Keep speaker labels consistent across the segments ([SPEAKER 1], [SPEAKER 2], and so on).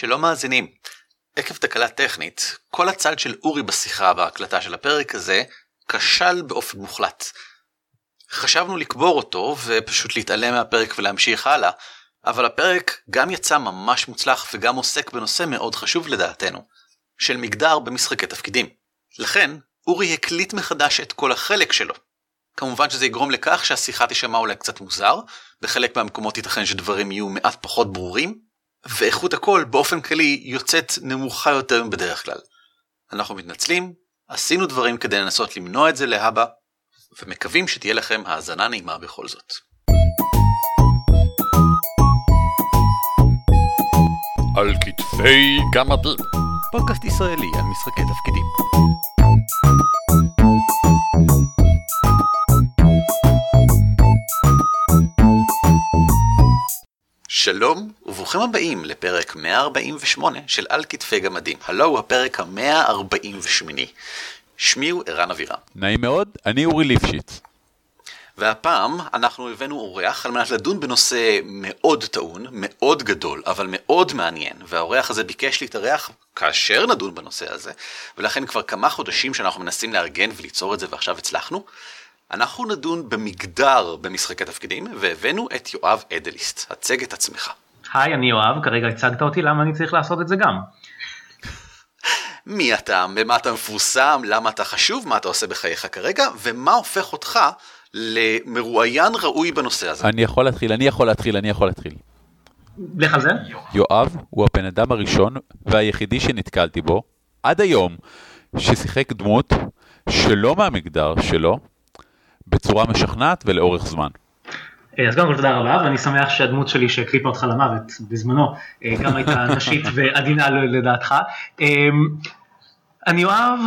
[SPEAKER 1] שלום מאזינים. עקב תקלה טכנית, כל הצד של אורי בשיחה בהקלטה של הפרק הזה כשל באופן מוחלט. חשבנו לקבור אותו ופשוט להתעלם מהפרק ולהמשיך הלאה, אבל הפרק גם יצא ממש מוצלח וגם עוסק בנושא מאוד חשוב לדעתנו, של מגדר במשחקי תפקידים. לכן, אורי הקליט מחדש את כל החלק שלו. כמובן שזה יגרום לכך שהשיחה תישמע אולי קצת מוזר, בחלק מהמקומות ייתכן שדברים יהיו מעט פחות ברורים, ואיכות הקול באופן כללי יוצאת נמוכה יותר מבדרך כלל. אנחנו מתנצלים, עשינו דברים כדי לנסות למנוע את זה להבא, ומקווים שתהיה לכם האזנה נעימה בכל זאת.
[SPEAKER 2] על כתפי גמדים.
[SPEAKER 1] פודקאסט ישראלי על משחקי תפקידים. שלום וברוכים הבאים לפרק 148 של על כתפי גמדים. הלו הוא הפרק ה-148. שמי הוא ערן אבירם.
[SPEAKER 2] נעים מאוד, אני אורי ליפשיץ.
[SPEAKER 1] והפעם אנחנו הבאנו אורח על מנת לדון בנושא מאוד טעון, מאוד גדול, אבל מאוד מעניין, והאורח הזה ביקש להתארח כאשר נדון בנושא הזה, ולכן כבר כמה חודשים שאנחנו מנסים לארגן וליצור את זה ועכשיו הצלחנו. אנחנו נדון במגדר במשחקי תפקידים, והבאנו את יואב אדליסט. הצג את עצמך.
[SPEAKER 3] היי, אני יואב, כרגע הצגת אותי, למה אני צריך לעשות את זה גם?
[SPEAKER 1] מי אתה, במה אתה מפורסם, למה אתה חשוב, מה אתה עושה בחייך כרגע, ומה הופך אותך למרואיין ראוי בנושא הזה.
[SPEAKER 2] אני יכול להתחיל, אני יכול להתחיל, אני יכול להתחיל.
[SPEAKER 3] לך על זה?
[SPEAKER 2] יואב הוא הבן אדם הראשון והיחידי שנתקלתי בו, עד היום, ששיחק דמות שלא מהמגדר שלו, בצורה משכנעת ולאורך זמן.
[SPEAKER 3] אה, אז קודם כל תודה רבה ואני שמח שהדמות שלי שהקליפה אותך למוות בזמנו אה, גם הייתה נשית ועדינה לדעתך. אה, אני יואב,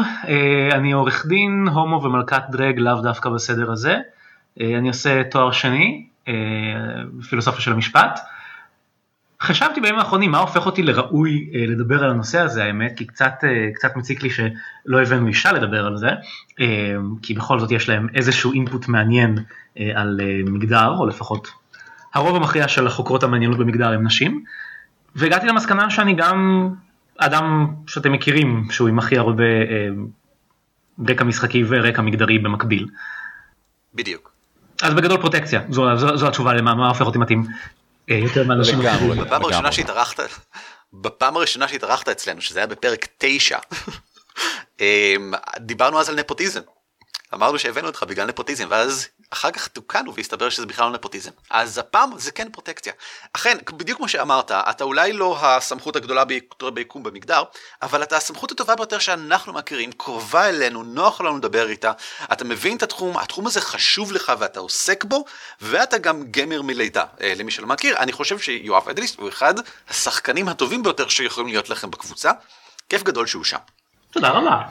[SPEAKER 3] אני עורך דין, הומו ומלכת דרג לאו דווקא בסדר הזה. אני עושה תואר שני, פילוסופיה של המשפט. חשבתי בימים האחרונים מה הופך אותי לראוי לדבר על הנושא הזה האמת כי קצת קצת מציק לי שלא הבאנו אישה לדבר על זה כי בכל זאת יש להם איזשהו אינפוט מעניין על מגדר או לפחות הרוב המכריע של החוקרות המעניינות במגדר הם נשים והגעתי למסקנה שאני גם אדם שאתם מכירים שהוא עם הכי הרבה רקע משחקי ורקע מגדרי במקביל.
[SPEAKER 1] בדיוק.
[SPEAKER 3] אז בגדול פרוטקציה זו, זו, זו התשובה למה מה הופך אותי מתאים אה, יותר מהאנשים
[SPEAKER 2] לגמרי.
[SPEAKER 1] בפעם הראשונה שהתארחת, בפעם הראשונה שהתארחת אצלנו, שזה היה בפרק 9, אמ, דיברנו אז על נפוטיזם. אמרנו שהבאנו אותך בגלל נפוטיזם, ואז אחר כך תוקנו והסתבר שזה בכלל לא נפוטיזם. אז הפעם זה כן פרוטקציה. אכן, בדיוק כמו שאמרת, אתה אולי לא הסמכות הגדולה ביקום במגדר, אבל אתה הסמכות הטובה ביותר שאנחנו מכירים, קרובה אלינו, נוח לנו לדבר איתה, אתה מבין את התחום, התחום הזה חשוב לך ואתה עוסק בו, ואתה גם גמר מלידה. אה, למי שלא מכיר, אני חושב שיואב אדליסט הוא אחד השחקנים הטובים ביותר שיכולים להיות לכם בקבוצה. כיף גדול שהוא שם.
[SPEAKER 3] תודה רבה.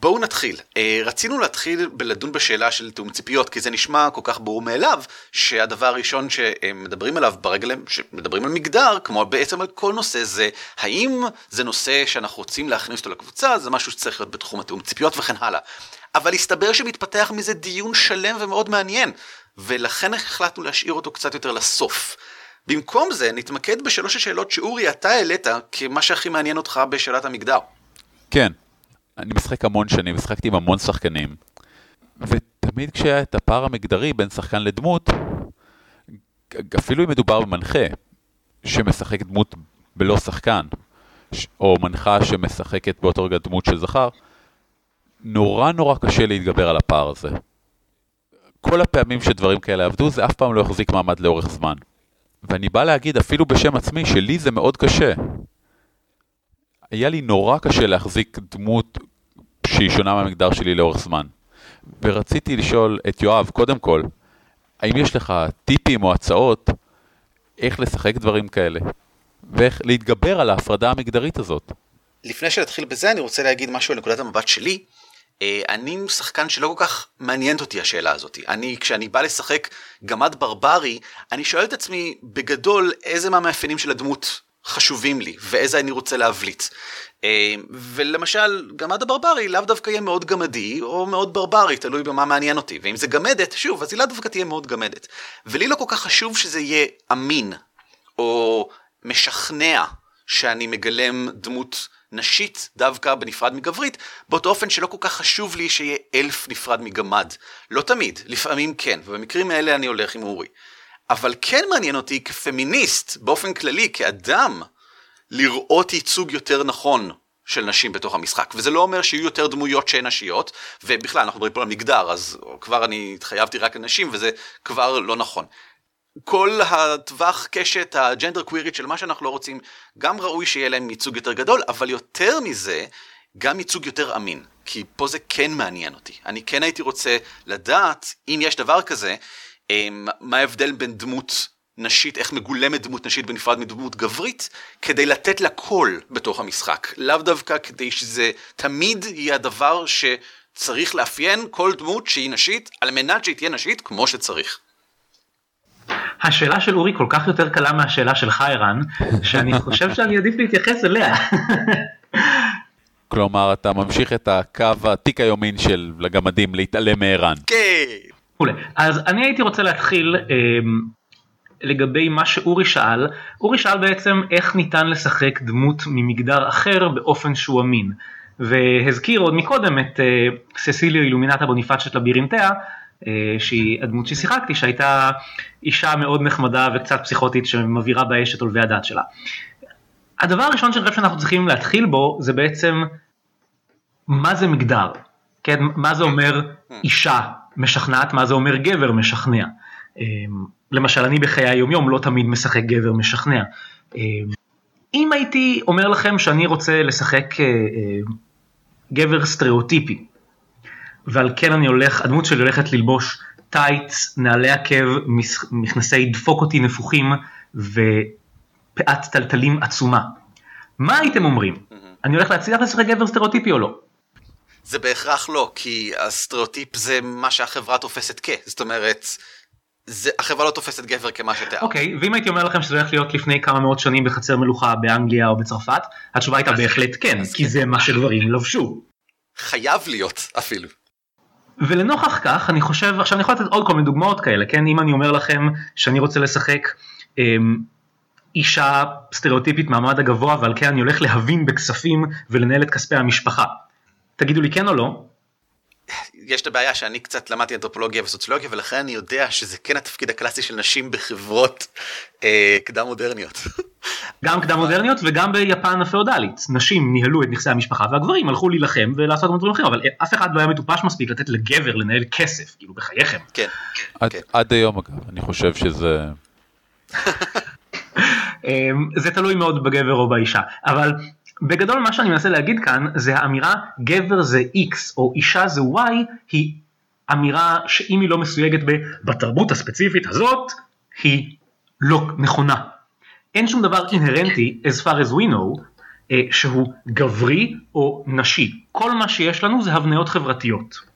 [SPEAKER 1] בואו נתחיל. אה, רצינו להתחיל בלדון בשאלה של תיאום ציפיות, כי זה נשמע כל כך ברור מאליו, שהדבר הראשון שמדברים עליו ברגע שמדברים על מגדר, כמו בעצם על כל נושא, זה האם זה נושא שאנחנו רוצים להכניס אותו לקבוצה, זה משהו שצריך להיות בתחום התיאום ציפיות וכן הלאה. אבל הסתבר שמתפתח מזה דיון שלם ומאוד מעניין, ולכן החלטנו להשאיר אותו קצת יותר לסוף. במקום זה נתמקד בשלוש השאלות שאורי אתה העלית כמה שהכי מעניין אותך בשאלת המגדר.
[SPEAKER 2] כן, אני משחק המון שנים, משחקתי עם המון שחקנים, ותמיד כשהיה את הפער המגדרי בין שחקן לדמות, אפילו אם מדובר במנחה שמשחק דמות בלא שחקן, או מנחה שמשחקת באותו רגע דמות של זכר, נורא נורא קשה להתגבר על הפער הזה. כל הפעמים שדברים כאלה עבדו, זה אף פעם לא יחזיק מעמד לאורך זמן. ואני בא להגיד אפילו בשם עצמי שלי זה מאוד קשה. היה לי נורא קשה להחזיק דמות שהיא שונה מהמגדר שלי לאורך זמן. ורציתי לשאול את יואב, קודם כל, האם יש לך טיפים או הצעות איך לשחק דברים כאלה? ואיך להתגבר על ההפרדה המגדרית הזאת?
[SPEAKER 1] לפני שנתחיל בזה אני רוצה להגיד משהו על נקודת המבט שלי. אה, אני שחקן שלא כל כך מעניינת אותי השאלה הזאת. אני, כשאני בא לשחק גמד ברברי, אני שואל את עצמי בגדול איזה מהמאפיינים של הדמות חשובים לי ואיזה אני רוצה להבליט. אה, ולמשל גמד הברברי לאו דווקא יהיה מאוד גמדי או מאוד ברברי תלוי במה מעניין אותי ואם זה גמדת שוב אז היא לאו דווקא תהיה מאוד גמדת. ולי לא כל כך חשוב שזה יהיה אמין או משכנע שאני מגלם דמות נשית דווקא בנפרד מגברית, באותו אופן שלא כל כך חשוב לי שיהיה אלף נפרד מגמד. לא תמיד, לפעמים כן, ובמקרים האלה אני הולך עם אורי. אבל כן מעניין אותי כפמיניסט, באופן כללי, כאדם, לראות ייצוג יותר נכון של נשים בתוך המשחק, וזה לא אומר שיהיו יותר דמויות שהן נשיות, ובכלל אנחנו מדברים פה על מגדר, אז כבר אני התחייבתי רק לנשים, וזה כבר לא נכון. כל הטווח קשת הג'נדר קווירית של מה שאנחנו לא רוצים, גם ראוי שיהיה להם ייצוג יותר גדול, אבל יותר מזה, גם ייצוג יותר אמין. כי פה זה כן מעניין אותי. אני כן הייתי רוצה לדעת, אם יש דבר כזה, מה ההבדל בין דמות נשית, איך מגולמת דמות נשית בנפרד מדמות גברית, כדי לתת לה קול בתוך המשחק. לאו דווקא כדי שזה תמיד יהיה הדבר שצריך לאפיין כל דמות שהיא נשית, על מנת שהיא תהיה נשית כמו שצריך.
[SPEAKER 3] השאלה של אורי כל כך יותר קלה מהשאלה שלך ערן, שאני חושב שאני עדיף להתייחס אליה.
[SPEAKER 2] כלומר, אתה ממשיך את הקו התיק היומין של לגמדים להתעלם מערן.
[SPEAKER 1] כן.
[SPEAKER 3] אז אני הייתי רוצה להתחיל אה, לגבי מה שאורי שאל. אורי שאל בעצם איך ניתן לשחק דמות ממגדר אחר באופן שהוא אמין. והזכיר עוד מקודם את אה, ססיליו אילומינטה בוניפצ'ט לבירינטיה, אה, שהיא הדמות ששיחקתי, שהייתה אישה מאוד נחמדה וקצת פסיכוטית שמבעירה באש את עולבי הדת שלה. הדבר הראשון שאני חושב שאנחנו צריכים להתחיל בו זה בעצם מה זה מגדר, כן, מה זה אומר אישה משכנעת, מה זה אומר גבר משכנע. אה, למשל אני בחיי היומיום לא תמיד משחק גבר משכנע. אה, אם הייתי אומר לכם שאני רוצה לשחק גבר סטריאוטיפי, ועל כן אני הולך, הדמות שלי הולכת ללבוש טייץ, נעלי עקב, מכנסי דפוק אותי נפוחים ופאת תלתלים עצומה. מה הייתם אומרים? אני הולך להצליח לשחק גבר סטריאוטיפי או לא?
[SPEAKER 1] זה בהכרח לא, כי הסטריאוטיפ זה מה שהחברה תופסת כ, זאת אומרת, זה, החברה לא תופסת גבר כמו שתיארת.
[SPEAKER 3] אוקיי, okay, ואם הייתי אומר לכם שזה הולך להיות לפני כמה מאות שנים בחצר מלוכה באנגליה או בצרפת, התשובה הייתה בהחלט כן, כי כן. זה מה שגברים לבשו.
[SPEAKER 1] חייב להיות אפילו.
[SPEAKER 3] ולנוכח כך אני חושב, עכשיו אני יכול לתת עוד כל מיני דוגמאות כאלה, כן, אם אני אומר לכם שאני רוצה לשחק אמ, אישה סטריאוטיפית מהמעמד הגבוה ועל כן אני הולך להבין בכספים ולנהל את כספי המשפחה, תגידו לי כן או לא?
[SPEAKER 1] יש את הבעיה שאני קצת למדתי אנתרופולוגיה וסוציולוגיה ולכן אני יודע שזה כן התפקיד הקלאסי של נשים בחברות אה, קדם מודרניות.
[SPEAKER 3] גם קדם מודרניות וגם ביפן הפאודלית נשים ניהלו את נכסי המשפחה והגברים הלכו להילחם ולעשות דברים אחרים אבל אף אחד לא היה מטופש מספיק לתת לגבר לנהל כסף כאילו בחייכם.
[SPEAKER 1] כן.
[SPEAKER 2] עד, כן. עד היום אגב אני חושב שזה.
[SPEAKER 3] אמ, זה תלוי מאוד בגבר או באישה אבל בגדול מה שאני מנסה להגיד כאן זה האמירה גבר זה X או אישה זה Y היא אמירה שאם היא לא מסויגת בתרבות הספציפית הזאת היא לא נכונה. אין שום דבר אינהרנטי as far as we know אה, שהוא גברי או נשי. כל מה שיש לנו זה הבניות חברתיות.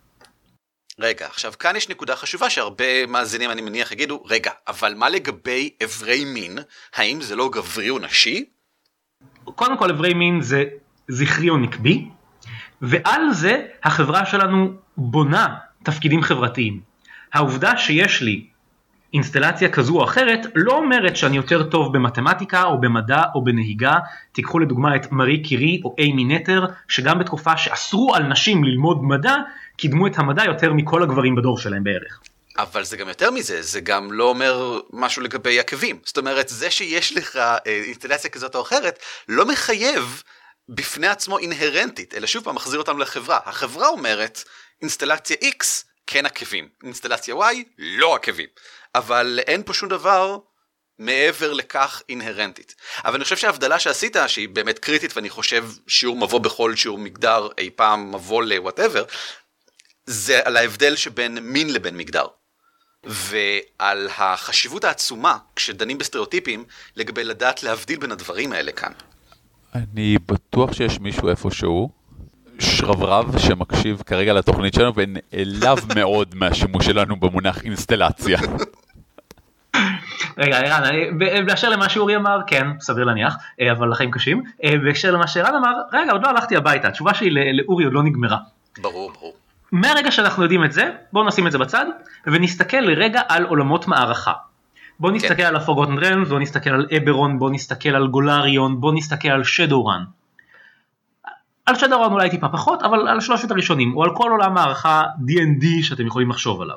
[SPEAKER 1] רגע, עכשיו כאן יש נקודה חשובה שהרבה מאזינים אני מניח יגידו, רגע, אבל מה לגבי אברי מין? האם זה לא גברי או נשי?
[SPEAKER 3] קודם כל אברי מין זה זכרי או נקבי, ועל זה החברה שלנו בונה תפקידים חברתיים. העובדה שיש לי אינסטלציה כזו או אחרת לא אומרת שאני יותר טוב במתמטיקה או במדע או בנהיגה. תיקחו לדוגמה את מארי קירי או אימי נטר שגם בתקופה שאסרו על נשים ללמוד מדע קידמו את המדע יותר מכל הגברים בדור שלהם בערך.
[SPEAKER 1] אבל זה גם יותר מזה, זה גם לא אומר משהו לגבי עקבים. זאת אומרת, זה שיש לך אה, אינסטלציה כזאת או אחרת, לא מחייב בפני עצמו אינהרנטית, אלא שוב פעם מחזיר אותנו לחברה. החברה אומרת, אינסטלציה X, כן עקבים, אינסטלציה Y, לא עקבים. אבל אין פה שום דבר מעבר לכך אינהרנטית. אבל אני חושב שההבדלה שעשית, שהיא באמת קריטית ואני חושב שיעור מבוא בכל שיעור מגדר אי פעם מבוא לוואטאבר, זה על ההבדל שבין מין לבין מגדר. ועל החשיבות העצומה כשדנים בסטריאוטיפים לגבי לדעת להבדיל בין הדברים האלה כאן.
[SPEAKER 2] אני בטוח שיש מישהו איפשהו, שרברב שמקשיב כרגע לתוכנית שלנו ונעלב מאוד מהשימוש שלנו במונח אינסטלציה.
[SPEAKER 3] רגע ערן, באשר למה שאורי אמר, כן, סביר להניח, אה, אבל החיים קשים. אה, באשר למה שערן אמר, רגע, עוד לא הלכתי הביתה, התשובה שלי לאורי עוד לא נגמרה.
[SPEAKER 1] ברור, ברור.
[SPEAKER 3] מהרגע שאנחנו יודעים את זה, בואו נשים את זה בצד, ונסתכל לרגע על עולמות מערכה. בוא נסתכל על הפורגוטן רלמס, בוא נסתכל על אברון, בוא נסתכל על גולריון, בוא נסתכל על שדורן. על שדורן אולי טיפה פחות, אבל על שלושת הראשונים, או על כל עולם הערכה D&D שאתם יכולים לחשוב עליו.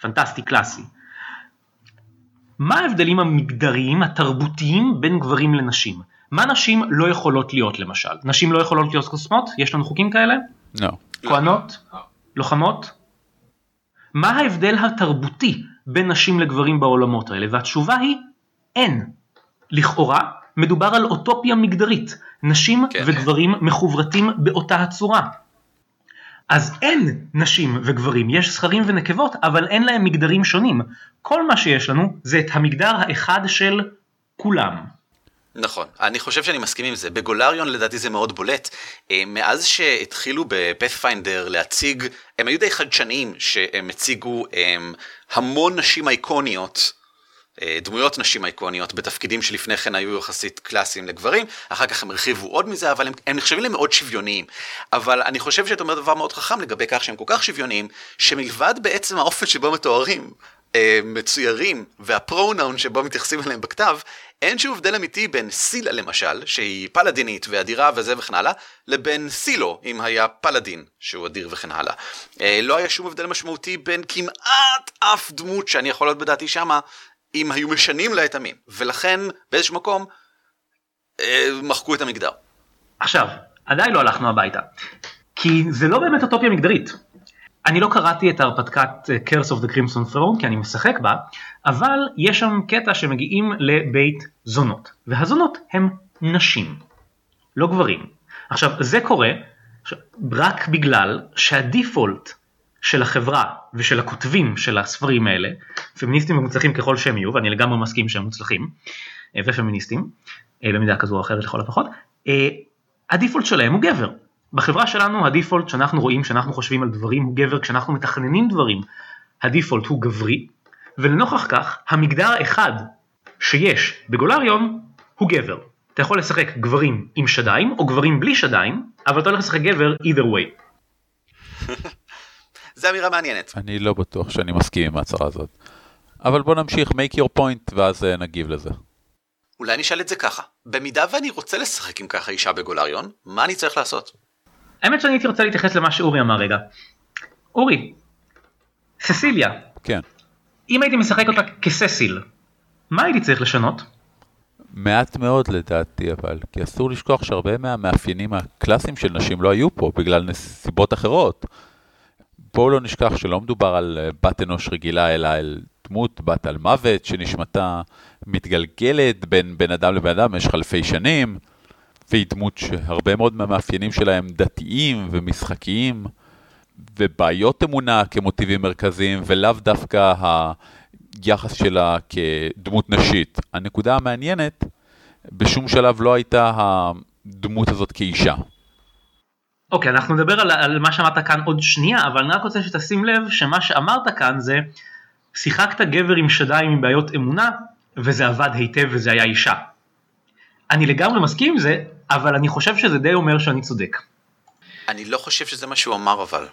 [SPEAKER 3] פנטסטי קלאסי. מה ההבדלים המגדריים התרבותיים בין גברים לנשים? מה נשים לא יכולות להיות למשל? נשים לא יכולות להיות קוסמות? יש לנו חוקים כאלה?
[SPEAKER 2] לא.
[SPEAKER 3] כהנות? לוחמות? מה ההבדל התרבותי בין נשים לגברים בעולמות האלה? והתשובה היא אין. לכאורה מדובר על אוטופיה מגדרית, נשים
[SPEAKER 1] כן.
[SPEAKER 3] וגברים מחוברתים באותה הצורה. אז אין נשים וגברים, יש זכרים ונקבות, אבל אין להם מגדרים שונים. כל מה שיש לנו זה את המגדר האחד של כולם.
[SPEAKER 1] נכון, אני חושב שאני מסכים עם זה. בגולריון לדעתי זה מאוד בולט. אה, מאז שהתחילו בפאת'פיינדר להציג, הם היו די חדשניים שהם הציגו הם, המון נשים אייקוניות. אה, דמויות נשים אייקוניות בתפקידים שלפני כן היו יחסית קלאסיים לגברים, אחר כך הם הרחיבו עוד מזה, אבל הם, הם נחשבים להם מאוד שוויוניים. אבל אני חושב שאתה אומר דבר מאוד חכם לגבי כך שהם כל כך שוויוניים, שמלבד בעצם האופן שבו מתוארים, אה, מצוירים, והפרונאון שבו מתייחסים אליהם בכתב, אין שום הבדל אמיתי בין סילה למשל, שהיא פלדינית ואדירה וזה וכן הלאה, לבין סילו, אם היה פלדין שהוא אדיר וכן הלאה. אה, לא היה שום הבדל משמעותי בין כמעט אף דמות שאני יכול להיות בדעתי שמה, אם היו משנים לה את המין. ולכן באיזשהו מקום, אה, מחקו את המגדר.
[SPEAKER 3] עכשיו, עדיין לא הלכנו הביתה, כי זה לא באמת אוטופיה מגדרית. אני לא קראתי את ההרפתקת אה, Curse of the Crimson Throne כי אני משחק בה, אבל יש שם קטע שמגיעים לבית זונות, והזונות הם נשים, לא גברים. עכשיו, זה קורה רק בגלל שהדיפולט של החברה ושל הכותבים של הספרים האלה, פמיניסטים ומוצלחים ככל שהם יהיו, ואני לגמרי מסכים שהם מוצלחים, אה, ופמיניסטים, אה, במידה כזו או אחרת לכל הפחות, הדיפולט שלהם הוא גבר. בחברה שלנו הדיפולט שאנחנו רואים, שאנחנו חושבים על דברים הוא גבר, כשאנחנו מתכננים דברים, הדיפולט הוא גברי, ולנוכח כך המגדר האחד שיש בגולריון הוא גבר. אתה יכול לשחק גברים עם שדיים או גברים בלי שדיים, אבל אתה הולך לשחק גבר either way.
[SPEAKER 1] זו אמירה מעניינת.
[SPEAKER 2] אני לא בטוח שאני מסכים עם ההצהרה הזאת. אבל בוא נמשיך, make your point, ואז אה, נגיב לזה.
[SPEAKER 1] אולי נשאל את זה ככה, במידה ואני רוצה לשחק עם ככה אישה בגולריון, מה אני צריך לעשות?
[SPEAKER 3] האמת שאני הייתי רוצה להתייחס למה שאורי אמר רגע. אורי, ססיליה,
[SPEAKER 2] כן.
[SPEAKER 3] אם הייתי משחק אותה כססיל, מה הייתי צריך לשנות?
[SPEAKER 2] מעט מאוד לדעתי אבל, כי אסור לשכוח שהרבה מהמאפיינים הקלאסיים של נשים לא היו פה בגלל נסיבות אחרות. בואו לא נשכח שלא מדובר על אה, בת אנוש רגילה, אלא על דמות בת על מוות שנשמתה מתגלגלת בין בן אדם לבן אדם במשך אלפי שנים, והיא דמות שהרבה מאוד מהמאפיינים שלה הם דתיים ומשחקיים, ובעיות אמונה כמוטיבים מרכזיים, ולאו דווקא היחס שלה כדמות נשית. הנקודה המעניינת, בשום שלב לא הייתה הדמות הזאת כאישה.
[SPEAKER 3] אוקיי, אנחנו נדבר על, על מה שאמרת כאן עוד שנייה, אבל אני רק רוצה שתשים לב שמה שאמרת כאן זה, שיחקת גבר עם שדיים עם בעיות אמונה, וזה עבד היטב וזה היה אישה. אני לגמרי מסכים עם זה, אבל אני חושב שזה די אומר שאני צודק.
[SPEAKER 1] אני לא חושב שזה מה שהוא אמר אבל.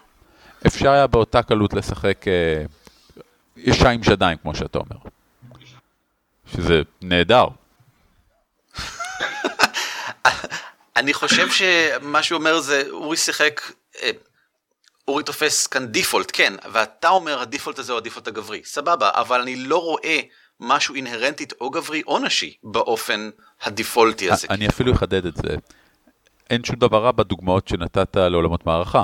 [SPEAKER 2] אפשר היה באותה קלות לשחק אה, אישה עם שדיים, כמו שאתה אומר. שזה נהדר.
[SPEAKER 1] אני חושב שמה שהוא אומר זה, אורי שיחק, אה, אורי תופס כאן דיפולט, כן, ואתה אומר הדיפולט הזה הוא הדיפולט הגברי, סבבה, אבל אני לא רואה משהו אינהרנטית או גברי או נשי באופן ה-defaultי הזה.
[SPEAKER 2] אני אפילו אחדד את זה. אין שום דבר רע בדוגמאות שנתת לעולמות מערכה.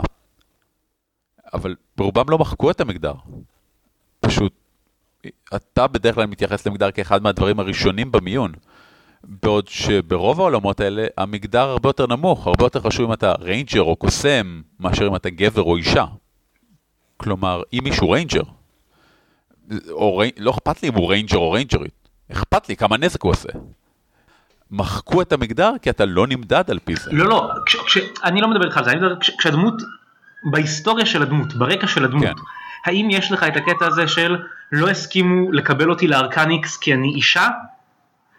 [SPEAKER 2] אבל ברובם לא מחקו את המגדר. פשוט, אתה בדרך כלל מתייחס למגדר כאחד מהדברים הראשונים במיון. בעוד שברוב העולמות האלה המגדר הרבה יותר נמוך, הרבה יותר חשוב אם אתה ריינג'ר או קוסם, מאשר אם אתה גבר או אישה. כלומר, אם מישהו ריינג'ר, או. לא אכפת לי אם הוא ריינג'ר או ריינג'רית, אכפת לי כמה נזק הוא עושה. מחקו את המגדר כי אתה לא נמדד על פי זה.
[SPEAKER 3] לא, לא, כש, כש, אני לא מדבר איתך על זה, אני מדבר כש, כשהדמות, בהיסטוריה של הדמות, ברקע של הדמות,
[SPEAKER 2] כן.
[SPEAKER 3] האם יש לך את הקטע הזה של לא הסכימו לקבל אותי לארקניקס כי אני אישה?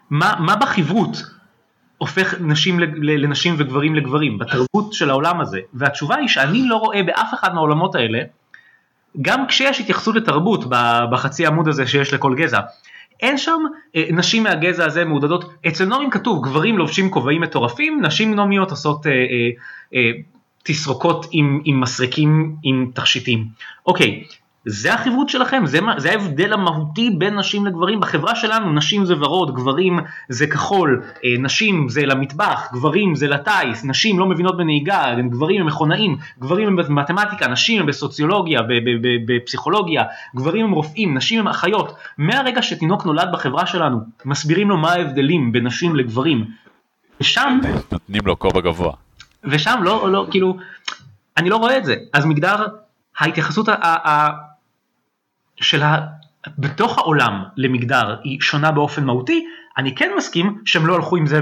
[SPEAKER 3] מה, מה בחברות הופך נשים לנשים וגברים לגברים, בתרבות של העולם הזה? והתשובה היא שאני לא רואה באף אחד מהעולמות האלה, גם כשיש התייחסות לתרבות בחצי עמוד הזה שיש לכל גזע, אין שם אה, נשים מהגזע הזה מעודדות, אצל נומים כתוב גברים לובשים כובעים מטורפים, נשים נומיות עושות אה, אה, אה, תסרוקות עם, עם מסרקים עם תכשיטים. אוקיי, זה החברות שלכם, זה, זה ההבדל המהותי בין נשים לגברים. בחברה שלנו נשים זה ורוד, גברים זה כחול, אה, נשים זה למטבח, גברים זה לטיס, נשים לא מבינות בנהיגה, גברים הם מכונאים, גברים הם במתמטיקה, נשים הם בסוציולוגיה, בפסיכולוגיה, גברים הם רופאים, נשים הם אחיות. מהרגע שתינוק נולד בחברה שלנו, מסבירים לו מה ההבדלים בין נשים לגברים. ושם...
[SPEAKER 2] נותנים לו כובע גבוה.
[SPEAKER 3] ושם לא, לא, כאילו, אני לא רואה את זה. אז מגדר, ההתייחסות ה... של ה... בתוך העולם למגדר היא שונה באופן מהותי, אני כן מסכים שהם לא הלכו עם זה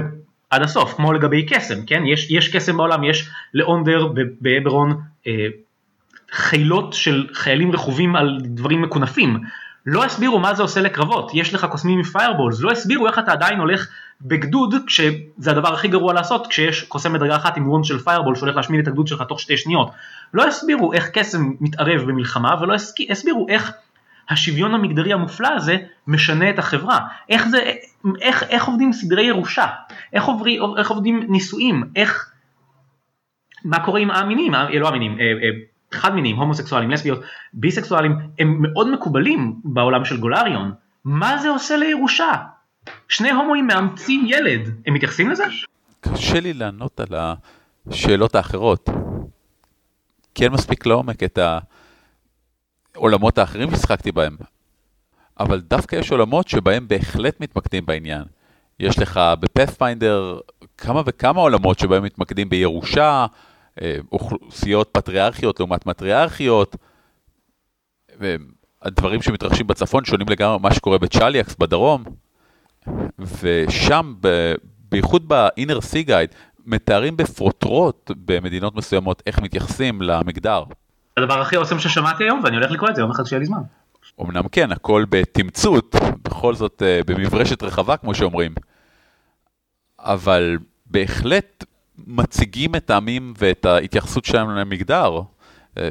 [SPEAKER 3] עד הסוף, כמו לגבי קסם, כן? יש, יש קסם בעולם, יש לאונדר באברון אה, חילות של חיילים רכובים על דברים מקונפים. לא הסבירו מה זה עושה לקרבות, יש לך קוסמים מפיירבולס, לא הסבירו איך אתה עדיין הולך בגדוד, כשזה הדבר הכי גרוע לעשות, כשיש קוסם מדרגה אחת עם וונד של פיירבול שהולך להשמיד את הגדוד שלך תוך שתי שניות. לא הסבירו איך קסם מתערב במלחמה, ולא הסבירו איך השוויון המגדרי המופלא הזה משנה את החברה. איך, זה, איך, איך עובדים סדרי ירושה, איך, עוברי, איך עובדים נישואים, איך, מה קורה עם המינים, אה, לא המינים, אה, אה, חד מיניים, הומוסקסואלים, לסביות, ביסקסואלים, הם מאוד מקובלים בעולם של גולריון. מה זה עושה לירושה? שני הומואים מאמצים ילד, הם מתייחסים לזה?
[SPEAKER 2] קשה לי לענות על השאלות האחרות. כן מספיק לעומק את ה... העולמות האחרים ששחקתי בהם, אבל דווקא יש עולמות שבהם בהחלט מתמקדים בעניין. יש לך בפאת'פיינדר כמה וכמה עולמות שבהם מתמקדים בירושה, אה, אוכלוסיות פטריארכיות לעומת מטריארכיות, הדברים שמתרחשים בצפון שונים לגמרי ממה שקורה בצ'אליאקס בדרום, ושם, בייחוד ב-inner sea guide, מתארים בפרוטרוט במדינות מסוימות איך מתייחסים למגדר.
[SPEAKER 3] הדבר הכי עושה ששמעתי היום ואני הולך לקרוא את זה יום אחד שיהיה לי זמן.
[SPEAKER 2] אמנם כן, הכל בתמצות, בכל זאת אה, במברשת רחבה כמו שאומרים, אבל בהחלט מציגים את העמים ואת ההתייחסות שלהם למגדר, אה,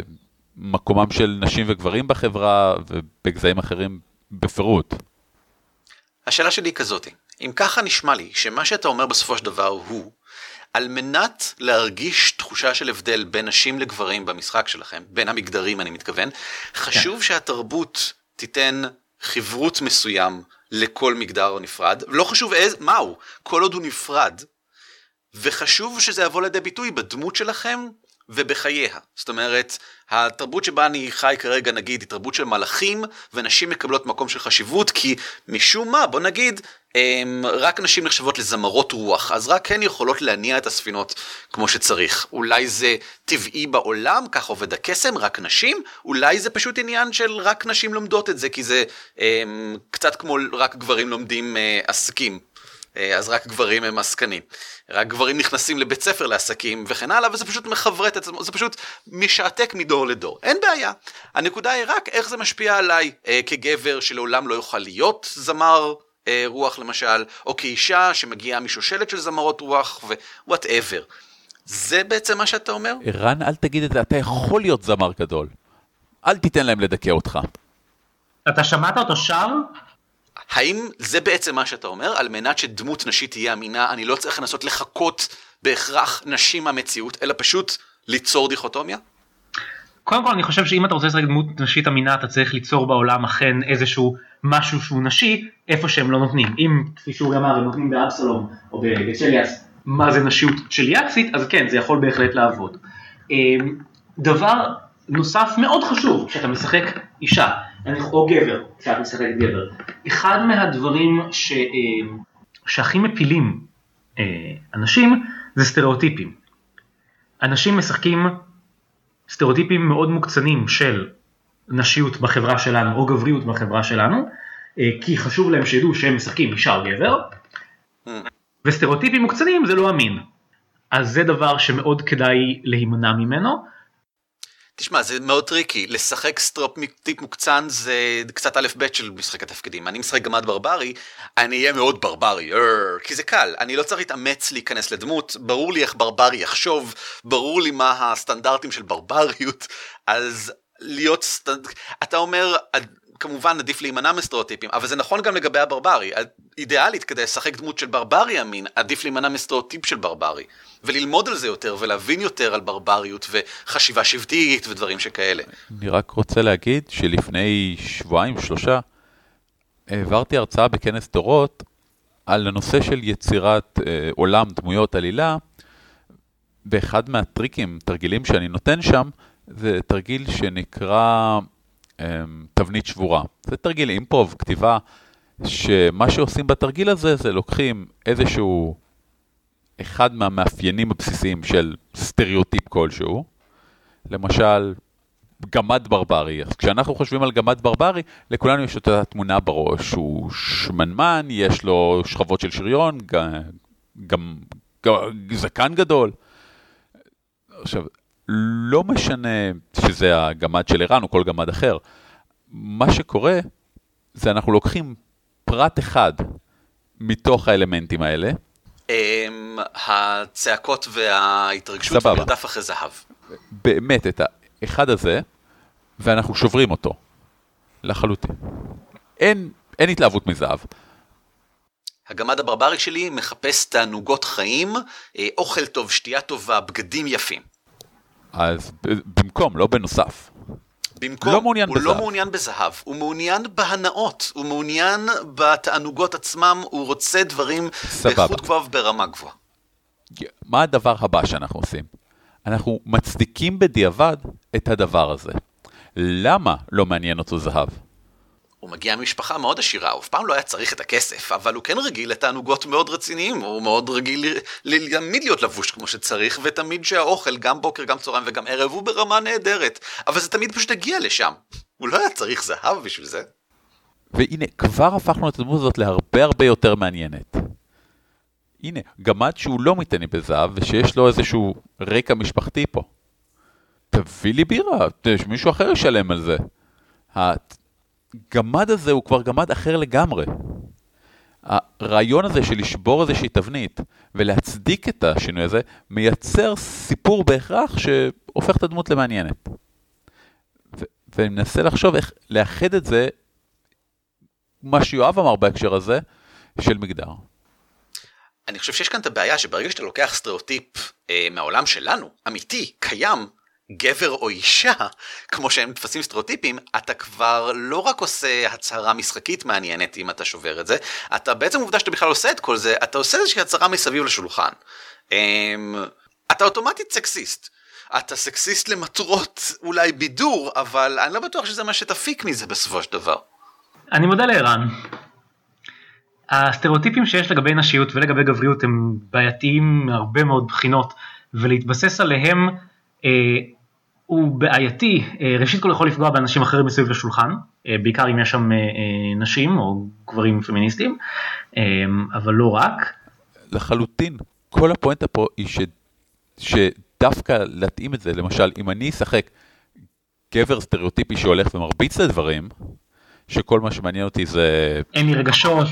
[SPEAKER 2] מקומם של נשים וגברים בחברה ובגזעים אחרים בפירוט.
[SPEAKER 1] השאלה שלי היא כזאת, אם ככה נשמע לי שמה שאתה אומר בסופו של דבר הוא על מנת להרגיש תחושה של הבדל בין נשים לגברים במשחק שלכם, בין המגדרים אני מתכוון, חשוב כן. שהתרבות תיתן חברות מסוים לכל מגדר נפרד, לא חשוב איזה, מהו, כל עוד הוא נפרד, וחשוב שזה יבוא לידי ביטוי בדמות שלכם ובחייה. זאת אומרת, התרבות שבה אני חי כרגע נגיד היא תרבות של מלאכים ונשים מקבלות מקום של חשיבות כי משום מה בוא נגיד רק נשים נחשבות לזמרות רוח אז רק הן יכולות להניע את הספינות כמו שצריך אולי זה טבעי בעולם כך עובד הקסם רק נשים אולי זה פשוט עניין של רק נשים לומדות את זה כי זה הם, קצת כמו רק גברים לומדים אה, עסקים אה, אז רק גברים הם עסקנים. רק גברים נכנסים לבית ספר לעסקים וכן הלאה, וזה פשוט מחברת את עצמו, זה פשוט משעתק מדור לדור. אין בעיה. הנקודה היא רק איך זה משפיע עליי אה, כגבר שלעולם לא יוכל להיות זמר אה, רוח למשל, או כאישה שמגיעה משושלת של זמרות רוח ווואטאבר. זה בעצם מה שאתה אומר?
[SPEAKER 2] ערן, אל תגיד את זה, אתה יכול להיות זמר גדול. אל תיתן להם לדכא אותך.
[SPEAKER 3] אתה שמעת אותו שר?
[SPEAKER 1] האם זה בעצם מה שאתה אומר? על מנת שדמות נשית תהיה אמינה, אני לא צריך לנסות לחכות בהכרח נשים מהמציאות, אלא פשוט ליצור דיכוטומיה?
[SPEAKER 3] קודם כל אני חושב שאם אתה רוצה לשחק דמות נשית אמינה אתה צריך ליצור בעולם אכן איזשהו משהו שהוא נשי איפה שהם לא נותנים. אם כפי שהוא אמר הם נותנים באבסלום או בצ'ליאס מה זה נשיות צ'ליאקסית אז כן זה יכול בהחלט לעבוד. אמ, דבר נוסף מאוד חשוב כשאתה משחק אישה או גבר, כשאת משחקת גבר, אחד מהדברים ש, אה, שהכי מפילים אה, אנשים זה סטריאוטיפים. אנשים משחקים סטריאוטיפים מאוד מוקצנים של נשיות בחברה שלנו או גבריות בחברה שלנו, אה, כי חשוב להם שידעו שהם משחקים אישה או גבר, וסטריאוטיפים מוקצנים זה לא אמין. אז זה דבר שמאוד כדאי להימנע ממנו.
[SPEAKER 1] תשמע, זה מאוד טריקי, לשחק סטריאוטיפ מוקצן זה קצת א' ב' של משחק התפקידים. אני משחק גמד ברברי, אני אהיה מאוד ברברי, אר, כי זה קל, אני לא צריך להתאמץ להיכנס לדמות, ברור לי איך ברברי יחשוב, ברור לי מה הסטנדרטים של ברבריות, אז להיות סטנד... אתה אומר, כמובן עדיף להימנע מסטריאוטיפים, אבל זה נכון גם לגבי הברברי. אידיאלית, כדי לשחק דמות של ברברי אמין, עדיף להימנע מסטריאוטיפ של ברברי. וללמוד על זה יותר, ולהבין יותר על ברבריות, וחשיבה שבטית, ודברים שכאלה.
[SPEAKER 2] אני רק רוצה להגיד שלפני שבועיים, שלושה, העברתי הרצאה בכנס דורות על הנושא של יצירת אה, עולם דמויות עלילה, ואחד מהטריקים, תרגילים שאני נותן שם, זה תרגיל שנקרא אה, תבנית שבורה. זה תרגיל אימפרוב, כתיבה, שמה שעושים בתרגיל הזה זה לוקחים איזשהו, אחד מהמאפיינים הבסיסיים של סטריאוטיפ כלשהו, למשל, גמד ברברי. אז כשאנחנו חושבים על גמד ברברי, לכולנו יש את התמונה בראש. הוא שמנמן, יש לו שכבות של שריון, גם, זקן גדול. עכשיו, לא משנה שזה הגמד של ערן או כל גמד אחר. מה שקורה, זה אנחנו לוקחים פרט אחד מתוך האלמנטים האלה.
[SPEAKER 1] אמ, הצעקות וההתרגשות והמרדף אחרי זהב.
[SPEAKER 2] באמת, את האחד הזה, ואנחנו שוברים אותו. לחלוטין. אין, אין התלהבות מזהב.
[SPEAKER 1] הגמד הברברי שלי מחפש תענוגות חיים, אה, אוכל טוב, שתייה טובה, בגדים יפים.
[SPEAKER 2] אז במקום, לא בנוסף.
[SPEAKER 1] במקום, לא מעוניין הוא לא בזהב. לא מעוניין בזהב, הוא מעוניין בהנאות, הוא מעוניין בתענוגות עצמם, הוא רוצה דברים באיכות גבוהה וברמה גבוהה.
[SPEAKER 2] מה הדבר הבא שאנחנו עושים? אנחנו מצדיקים בדיעבד את הדבר הזה. למה לא מעניין אותו זהב?
[SPEAKER 1] הוא מגיע ממשפחה מאוד עשירה, הוא אף פעם לא היה צריך את הכסף, אבל הוא כן רגיל לתענוגות מאוד רציניים, הוא מאוד רגיל תמיד להיות לבוש כמו שצריך, ותמיד שהאוכל, גם בוקר, גם צהריים וגם ערב, הוא ברמה נהדרת. אבל זה תמיד פשוט הגיע לשם. הוא לא היה צריך זהב בשביל זה.
[SPEAKER 2] והנה, כבר הפכנו את הדמות הזאת להרבה הרבה יותר מעניינת. הנה, גמד שהוא לא מתעניין בזהב, ושיש לו איזשהו רקע משפחתי פה. תביא לי בירה, שמישהו אחר ישלם על זה. הגמד הזה הוא כבר גמד אחר לגמרי. הרעיון הזה של לשבור איזושהי תבנית ולהצדיק את השינוי הזה, מייצר סיפור בהכרח שהופך את הדמות למעניינת. ו- ואני מנסה לחשוב איך לאחד את זה, מה שיואב אמר בהקשר הזה, של מגדר.
[SPEAKER 1] אני חושב שיש כאן את הבעיה שברגע שאתה לוקח סטריאוטיפ אה, מהעולם שלנו, אמיתי, קיים, גבר או אישה, כמו שהם תופסים סטריאוטיפים, אתה כבר לא רק עושה הצהרה משחקית מעניינת אם אתה שובר את זה, אתה בעצם עובדה שאתה בכלל עושה את כל זה, אתה עושה איזושהי הצהרה מסביב לשולחן. אמ, אתה אוטומטית סקסיסט. אתה סקסיסט למטרות אולי בידור, אבל אני לא בטוח שזה מה שתפיק מזה בסופו של דבר.
[SPEAKER 3] אני מודה לערן. הסטריאוטיפים שיש לגבי נשיות ולגבי גבריות הם בעייתיים מהרבה מאוד בחינות, ולהתבסס עליהם אה, הוא בעייתי, אה, ראשית כל יכול לפגוע באנשים אחרים מסביב לשולחן, אה, בעיקר אם יש שם אה, נשים או גברים פמיניסטים, אבל לא רק.
[SPEAKER 2] לחלוטין, כל הפואנטה פה היא ש... שדווקא להתאים את זה, למשל, אם אני אשחק גבר סטריאוטיפי שהולך ומרביץ לדברים, שכל מה שמעניין אותי זה...
[SPEAKER 3] אין לי רגשות.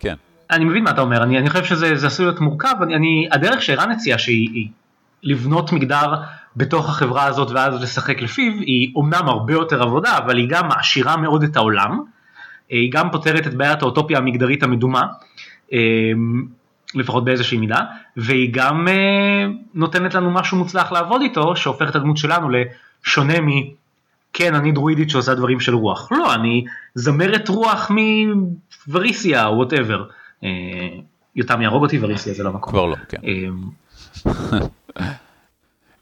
[SPEAKER 2] כן.
[SPEAKER 3] אני מבין מה אתה אומר, אני, אני חושב שזה עשוי להיות מורכב, אני, אני, הדרך שערן הציע שהיא לבנות מגדר בתוך החברה הזאת ואז לשחק לפיו, היא אומנם הרבה יותר עבודה, אבל היא גם מעשירה מאוד את העולם, היא גם פותרת את בעיית האוטופיה המגדרית המדומה, אה, לפחות באיזושהי מידה, והיא גם אה, נותנת לנו משהו מוצלח לעבוד איתו, שהופך את הדמות שלנו לשונה מ... כן, אני דרואידית שעושה דברים של רוח. לא, אני זמרת רוח מווריסיה וואטאבר. אה, יותם יהרוג אותי, וריסיה זה לא מקום.
[SPEAKER 2] כבר לא, כן.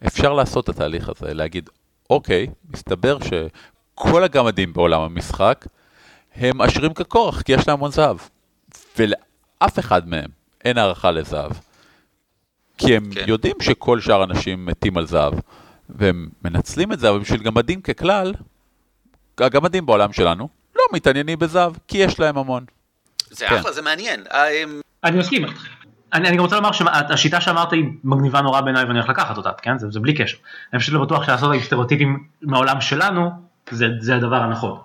[SPEAKER 2] אפשר לעשות את התהליך הזה, להגיד, אוקיי, מסתבר שכל הגמדים בעולם המשחק הם עשירים ככורח, כי יש להם המון זהב. ולאף אחד מהם אין הערכה לזהב. כי הם כן. יודעים שכל שאר האנשים מתים על זהב, והם מנצלים את זה, אבל בשביל גמדים ככלל, הגמדים בעולם שלנו לא מתעניינים בזהב, כי יש להם המון.
[SPEAKER 1] זה כן. אחלה, זה מעניין. אה,
[SPEAKER 3] אני מסכים איתך. אני, אני רוצה לומר שהשיטה שאמרת היא מגניבה נורא בעיניי ואני הולך לקחת אותה, כן? זה, זה בלי קשר. אני פשוט לא בטוח שלעשות עם סטריאוטיפים מהעולם שלנו, זה, זה הדבר הנכון.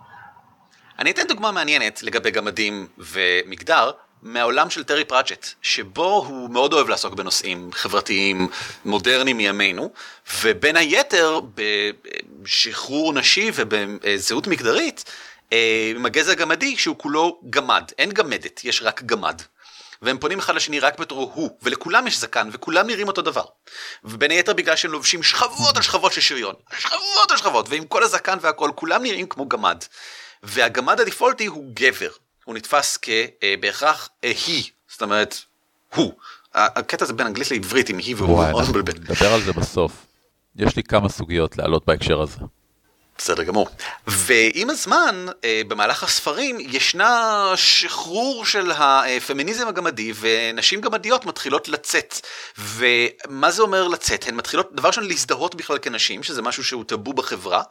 [SPEAKER 1] אני אתן דוגמה מעניינת לגבי גמדים ומגדר, מהעולם של טרי פראצ'ט, שבו הוא מאוד אוהב לעסוק בנושאים חברתיים מודרניים מימינו, ובין היתר בשחרור נשי ובזהות מגדרית, אה, עם הגזע הגמדי שהוא כולו גמד, אין גמדת, יש רק גמד. והם פונים אחד לשני רק בתור הוא, ולכולם יש זקן, וכולם נראים אותו דבר. ובין היתר בגלל שהם לובשים שכבות על שכבות של שריון, שכבות על שכבות, ועם כל הזקן והכל, כולם נראים כמו גמד. והגמד הדיפולטי הוא גבר, הוא נתפס כבהכרח אה, היא, זאת אומרת, הוא. הקטע הזה בין אנגלית לעברית עם היא והוא מאוד מבלבל.
[SPEAKER 2] נדבר על זה בסוף. יש לי כמה סוגיות להעלות בהקשר הזה.
[SPEAKER 1] בסדר גמור. ועם הזמן, אה, במהלך הספרים, ישנה שחרור של הפמיניזם הגמדי, ונשים גמדיות מתחילות לצאת. ומה זה אומר לצאת? הן מתחילות, דבר ראשון, להזדהות בכלל כנשים, שזה משהו שהוא טאבו בחברה,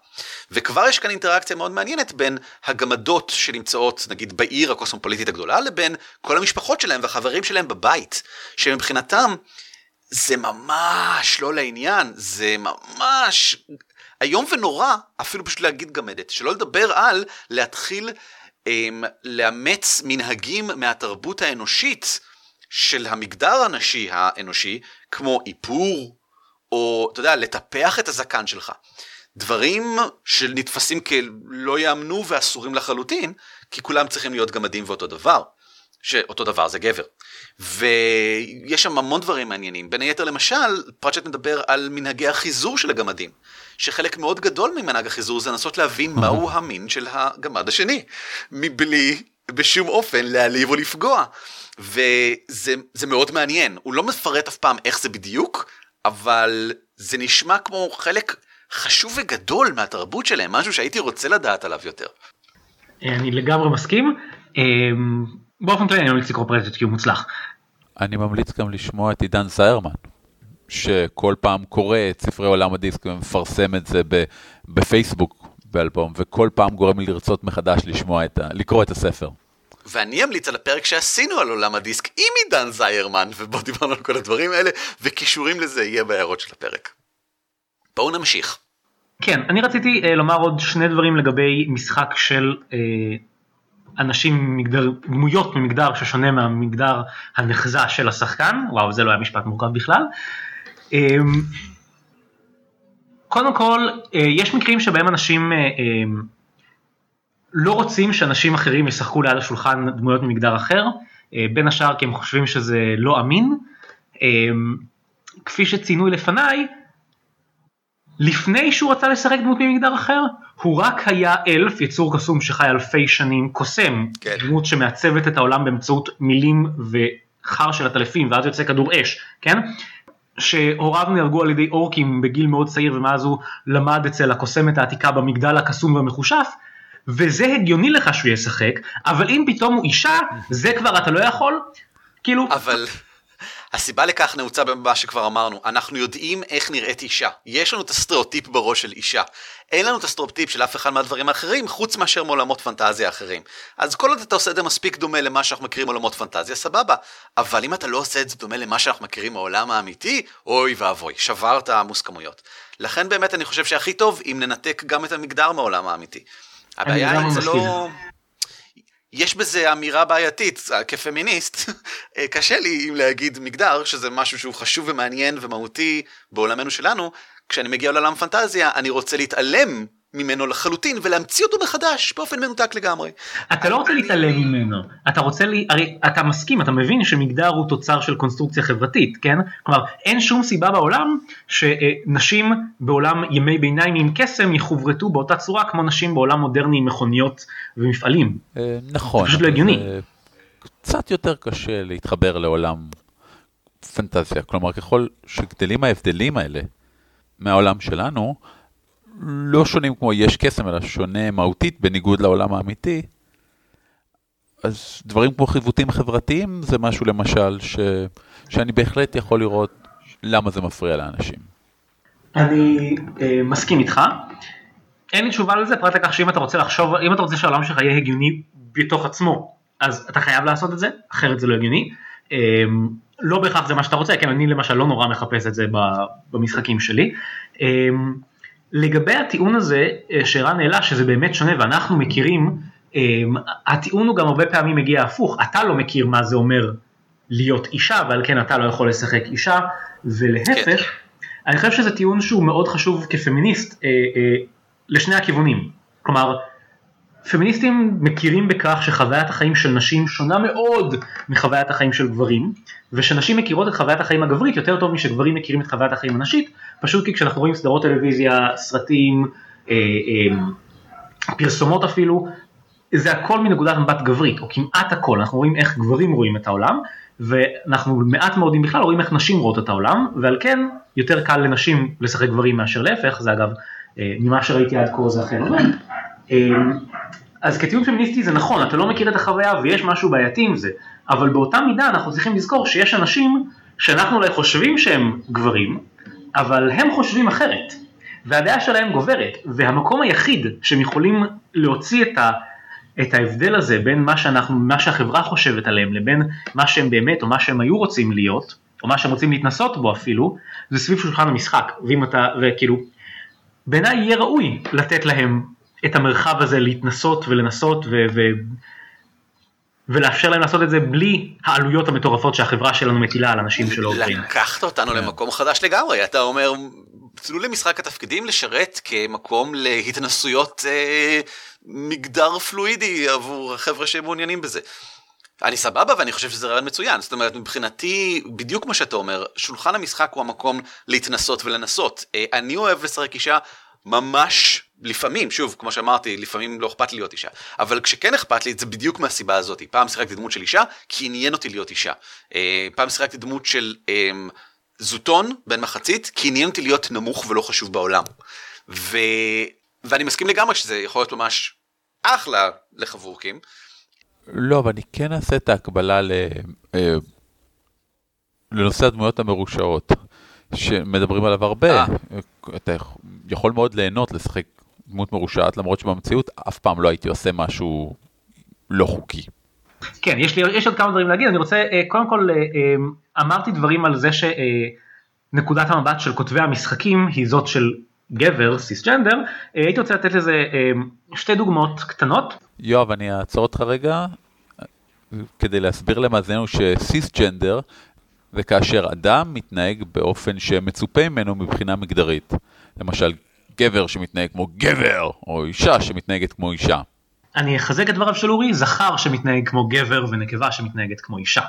[SPEAKER 1] וכבר יש כאן אינטראקציה מאוד מעניינת בין הגמדות שנמצאות, נגיד, בעיר הקוסמופוליטית הגדולה, לבין כל המשפחות שלהם והחברים שלהם בבית, שמבחינתם... זה ממש לא לעניין, זה ממש איום ונורא אפילו פשוט להגיד גמדת, שלא לדבר על להתחיל אמ, לאמץ מנהגים מהתרבות האנושית של המגדר הנשי האנושי, כמו איפור, או אתה יודע, לטפח את הזקן שלך. דברים שנתפסים כלא יאמנו ואסורים לחלוטין, כי כולם צריכים להיות גמדים ואותו דבר. שאותו דבר זה גבר. ויש שם המון דברים מעניינים, בין היתר למשל, פרצ'ט מדבר על מנהגי החיזור של הגמדים, שחלק מאוד גדול ממנהג החיזור זה לנסות להבין מהו המין של הגמד השני, מבלי בשום אופן להעליב או לפגוע. וזה מאוד מעניין, הוא לא מפרט אף פעם איך זה בדיוק, אבל זה נשמע כמו חלק חשוב וגדול מהתרבות שלהם, משהו שהייתי רוצה לדעת עליו יותר.
[SPEAKER 3] אני לגמרי מסכים. באופן כללי אני ממליץ לקרוא פרטט כי הוא מוצלח.
[SPEAKER 2] אני ממליץ גם לשמוע את עידן זיירמן, שכל פעם קורא את ספרי עולם הדיסק ומפרסם את זה בפייסבוק באלבום, וכל פעם גורם לי לרצות מחדש לשמוע את ה... לקרוא את הספר.
[SPEAKER 1] ואני אמליץ על הפרק שעשינו על עולם הדיסק עם עידן זיירמן, ובו דיברנו על כל הדברים האלה, וקישורים לזה יהיה בהערות של הפרק. בואו נמשיך.
[SPEAKER 3] כן, אני רציתי uh, לומר עוד שני דברים לגבי משחק של uh, אנשים מגדר, דמויות ממגדר ששונה מהמגדר הנחזה של השחקן, וואו זה לא היה משפט מורכב בכלל. אמ, קודם כל אה, יש מקרים שבהם אנשים אה, אמ, לא רוצים שאנשים אחרים ישחקו ליד השולחן דמויות ממגדר אחר, אה, בין השאר כי הם חושבים שזה לא אמין. אמ, כפי שציינו לפניי, לפני שהוא רצה לשחק דמות ממגדר אחר, הוא רק היה אלף, יצור קסום שחי אלפי שנים, קוסם, כן. דמות שמעצבת את העולם באמצעות מילים וחר של עטלפים, ואז יוצא כדור אש, כן? שהוריו נהרגו על ידי אורקים בגיל מאוד צעיר, ומאז הוא למד אצל הקוסמת העתיקה במגדל הקסום והמחושף, וזה הגיוני לך שהוא ישחק, אבל אם פתאום הוא אישה, זה כבר אתה לא יכול, כאילו...
[SPEAKER 1] אבל... הסיבה לכך נעוצה במה שכבר אמרנו, אנחנו יודעים איך נראית אישה. יש לנו את הסטריאוטיפ בראש של אישה. אין לנו את הסטריאוטיפ של אף אחד מהדברים האחרים, חוץ מאשר מעולמות פנטזיה אחרים. אז כל עוד אתה עושה את זה מספיק דומה למה שאנחנו מכירים מעולמות פנטזיה, סבבה. אבל אם אתה לא עושה את זה דומה למה שאנחנו מכירים מעולם האמיתי, אוי ואבוי, שברת מוסכמויות. לכן באמת אני חושב שהכי טוב אם ננתק גם את המגדר מעולם האמיתי. הבעיה היא זה לא... יש בזה אמירה בעייתית, כפמיניסט, קשה לי להגיד מגדר, שזה משהו שהוא חשוב ומעניין ומהותי בעולמנו שלנו, כשאני מגיע לעולם פנטזיה, אני רוצה להתעלם ממנו לחלוטין ולהמציא אותו מחדש באופן מנותק לגמרי.
[SPEAKER 3] אתה לא רוצה להתעלם ממנו, אתה רוצה, לי, הרי אתה מסכים, אתה מבין שמגדר הוא תוצר של קונסטרוקציה חברתית, כן? כלומר, אין שום סיבה בעולם שנשים בעולם ימי ביניים עם קסם יחוברתו באותה צורה כמו נשים בעולם מודרני עם מכוניות ומפעלים.
[SPEAKER 2] אה, נכון.
[SPEAKER 3] זה פשוט לא הגיוני.
[SPEAKER 2] קצת יותר קשה להתחבר לעולם פנטזיה, כלומר ככל שגדלים ההבדלים האלה מהעולם שלנו, לא שונים כמו יש קסם, אלא שונה מהותית בניגוד לעולם האמיתי. אז דברים כמו חיווטים חברתיים זה משהו למשל ש... שאני בהחלט יכול לראות למה זה מפריע לאנשים.
[SPEAKER 3] אני אה, מסכים איתך. אין לי תשובה לזה פרט לכך שאם אתה רוצה לחשוב, אם אתה רוצה שהעולם שלך יהיה הגיוני בתוך עצמו, אז אתה חייב לעשות את זה, אחרת זה לא הגיוני. אה, לא בהכרח זה מה שאתה רוצה, כן אני למשל לא נורא מחפש את זה במשחקים שלי. אה, לגבי הטיעון הזה אה, שרן העלה שזה באמת שונה ואנחנו מכירים, אה, הטיעון הוא גם הרבה פעמים מגיע הפוך, אתה לא מכיר מה זה אומר להיות אישה ועל כן אתה לא יכול לשחק אישה ולהפך, כן. אני חושב שזה טיעון שהוא מאוד חשוב כפמיניסט אה, לשני הכיוונים, כלומר פמיניסטים מכירים בכך שחוויית החיים של נשים שונה מאוד מחוויית החיים של גברים, ושנשים מכירות את חוויית החיים הגברית יותר טוב משגברים מכירים את חוויית החיים הנשית, פשוט כי כשאנחנו רואים סדרות טלוויזיה, סרטים, אה, אה, פרסומות אפילו, זה הכל מנקודת מבט גברית, או כמעט הכל, אנחנו רואים איך גברים רואים את העולם, ואנחנו מעט מאוד אם בכלל רואים איך נשים רואות את העולם, ועל כן יותר קל לנשים לשחק גברים מאשר להפך, זה אגב, אה, ממה שראיתי עד כה זה אכן עובד. אה, אז כטיעון פמיניסטי זה נכון, אתה לא מכיר את החוויה ויש משהו בעייתי עם זה, אבל באותה מידה אנחנו צריכים לזכור שיש אנשים שאנחנו אולי חושבים שהם גברים, אבל הם חושבים אחרת, והדעה שלהם גוברת, והמקום היחיד שהם יכולים להוציא את, ה, את ההבדל הזה בין מה, שאנחנו, מה שהחברה חושבת עליהם לבין מה שהם באמת או מה שהם היו רוצים להיות, או מה שהם רוצים להתנסות בו אפילו, זה סביב שולחן המשחק, ואם אתה, וכאילו, בעיניי יהיה ראוי לתת להם את המרחב הזה להתנסות ולנסות ו... ו ולאפשר להם לעשות את זה בלי העלויות המטורפות שהחברה שלנו מטילה על אנשים שלא עוברים.
[SPEAKER 1] לקחת אותנו
[SPEAKER 2] כן.
[SPEAKER 1] למקום חדש לגמרי, אתה אומר, תנו למשחק התפקידים לשרת כמקום להתנסויות אה, מגדר פלואידי עבור החבר'ה שמעוניינים בזה. אני סבבה ואני חושב שזה רעיון מצוין, זאת אומרת מבחינתי בדיוק מה שאתה אומר, שולחן המשחק הוא המקום להתנסות ולנסות. אה, אני אוהב לשחק אישה ממש לפעמים, שוב, כמו שאמרתי, לפעמים לא אכפת לי להיות אישה, אבל כשכן אכפת לי זה בדיוק מהסיבה הזאת. פעם שיחקתי דמות של אישה, כי עניין אותי להיות אישה. אה, פעם שיחקתי דמות של אה, זוטון, בן מחצית, כי עניין אותי להיות נמוך ולא חשוב בעולם. ו... ואני מסכים לגמרי שזה יכול להיות ממש אחלה לחבורקים.
[SPEAKER 2] לא, אבל אני כן אעשה את ההקבלה ל... אה, לנושא הדמויות המרושעות, שמדברים עליו הרבה.
[SPEAKER 1] אה.
[SPEAKER 2] אתה יכול מאוד ליהנות לשחק דמות מרושעת, למרות שבמציאות אף פעם לא הייתי עושה משהו לא חוקי.
[SPEAKER 3] כן, יש לי יש עוד כמה דברים להגיד, אני רוצה, אה, קודם כל, אה, אה, אמרתי דברים על זה שנקודת המבט של כותבי המשחקים היא זאת של גבר, סיסג'נדר, הייתי רוצה לתת לזה שתי דוגמאות קטנות.
[SPEAKER 2] יואב, אני אעצור אותך רגע, כדי להסביר למאזיננו שסיסג'נדר זה כאשר אדם מתנהג באופן שמצופה ממנו מבחינה מגדרית. למשל, גבר שמתנהג כמו גבר, או אישה שמתנהגת כמו אישה.
[SPEAKER 3] אני אחזק את דבריו של אורי, זכר שמתנהג כמו גבר ונקבה שמתנהגת כמו אישה.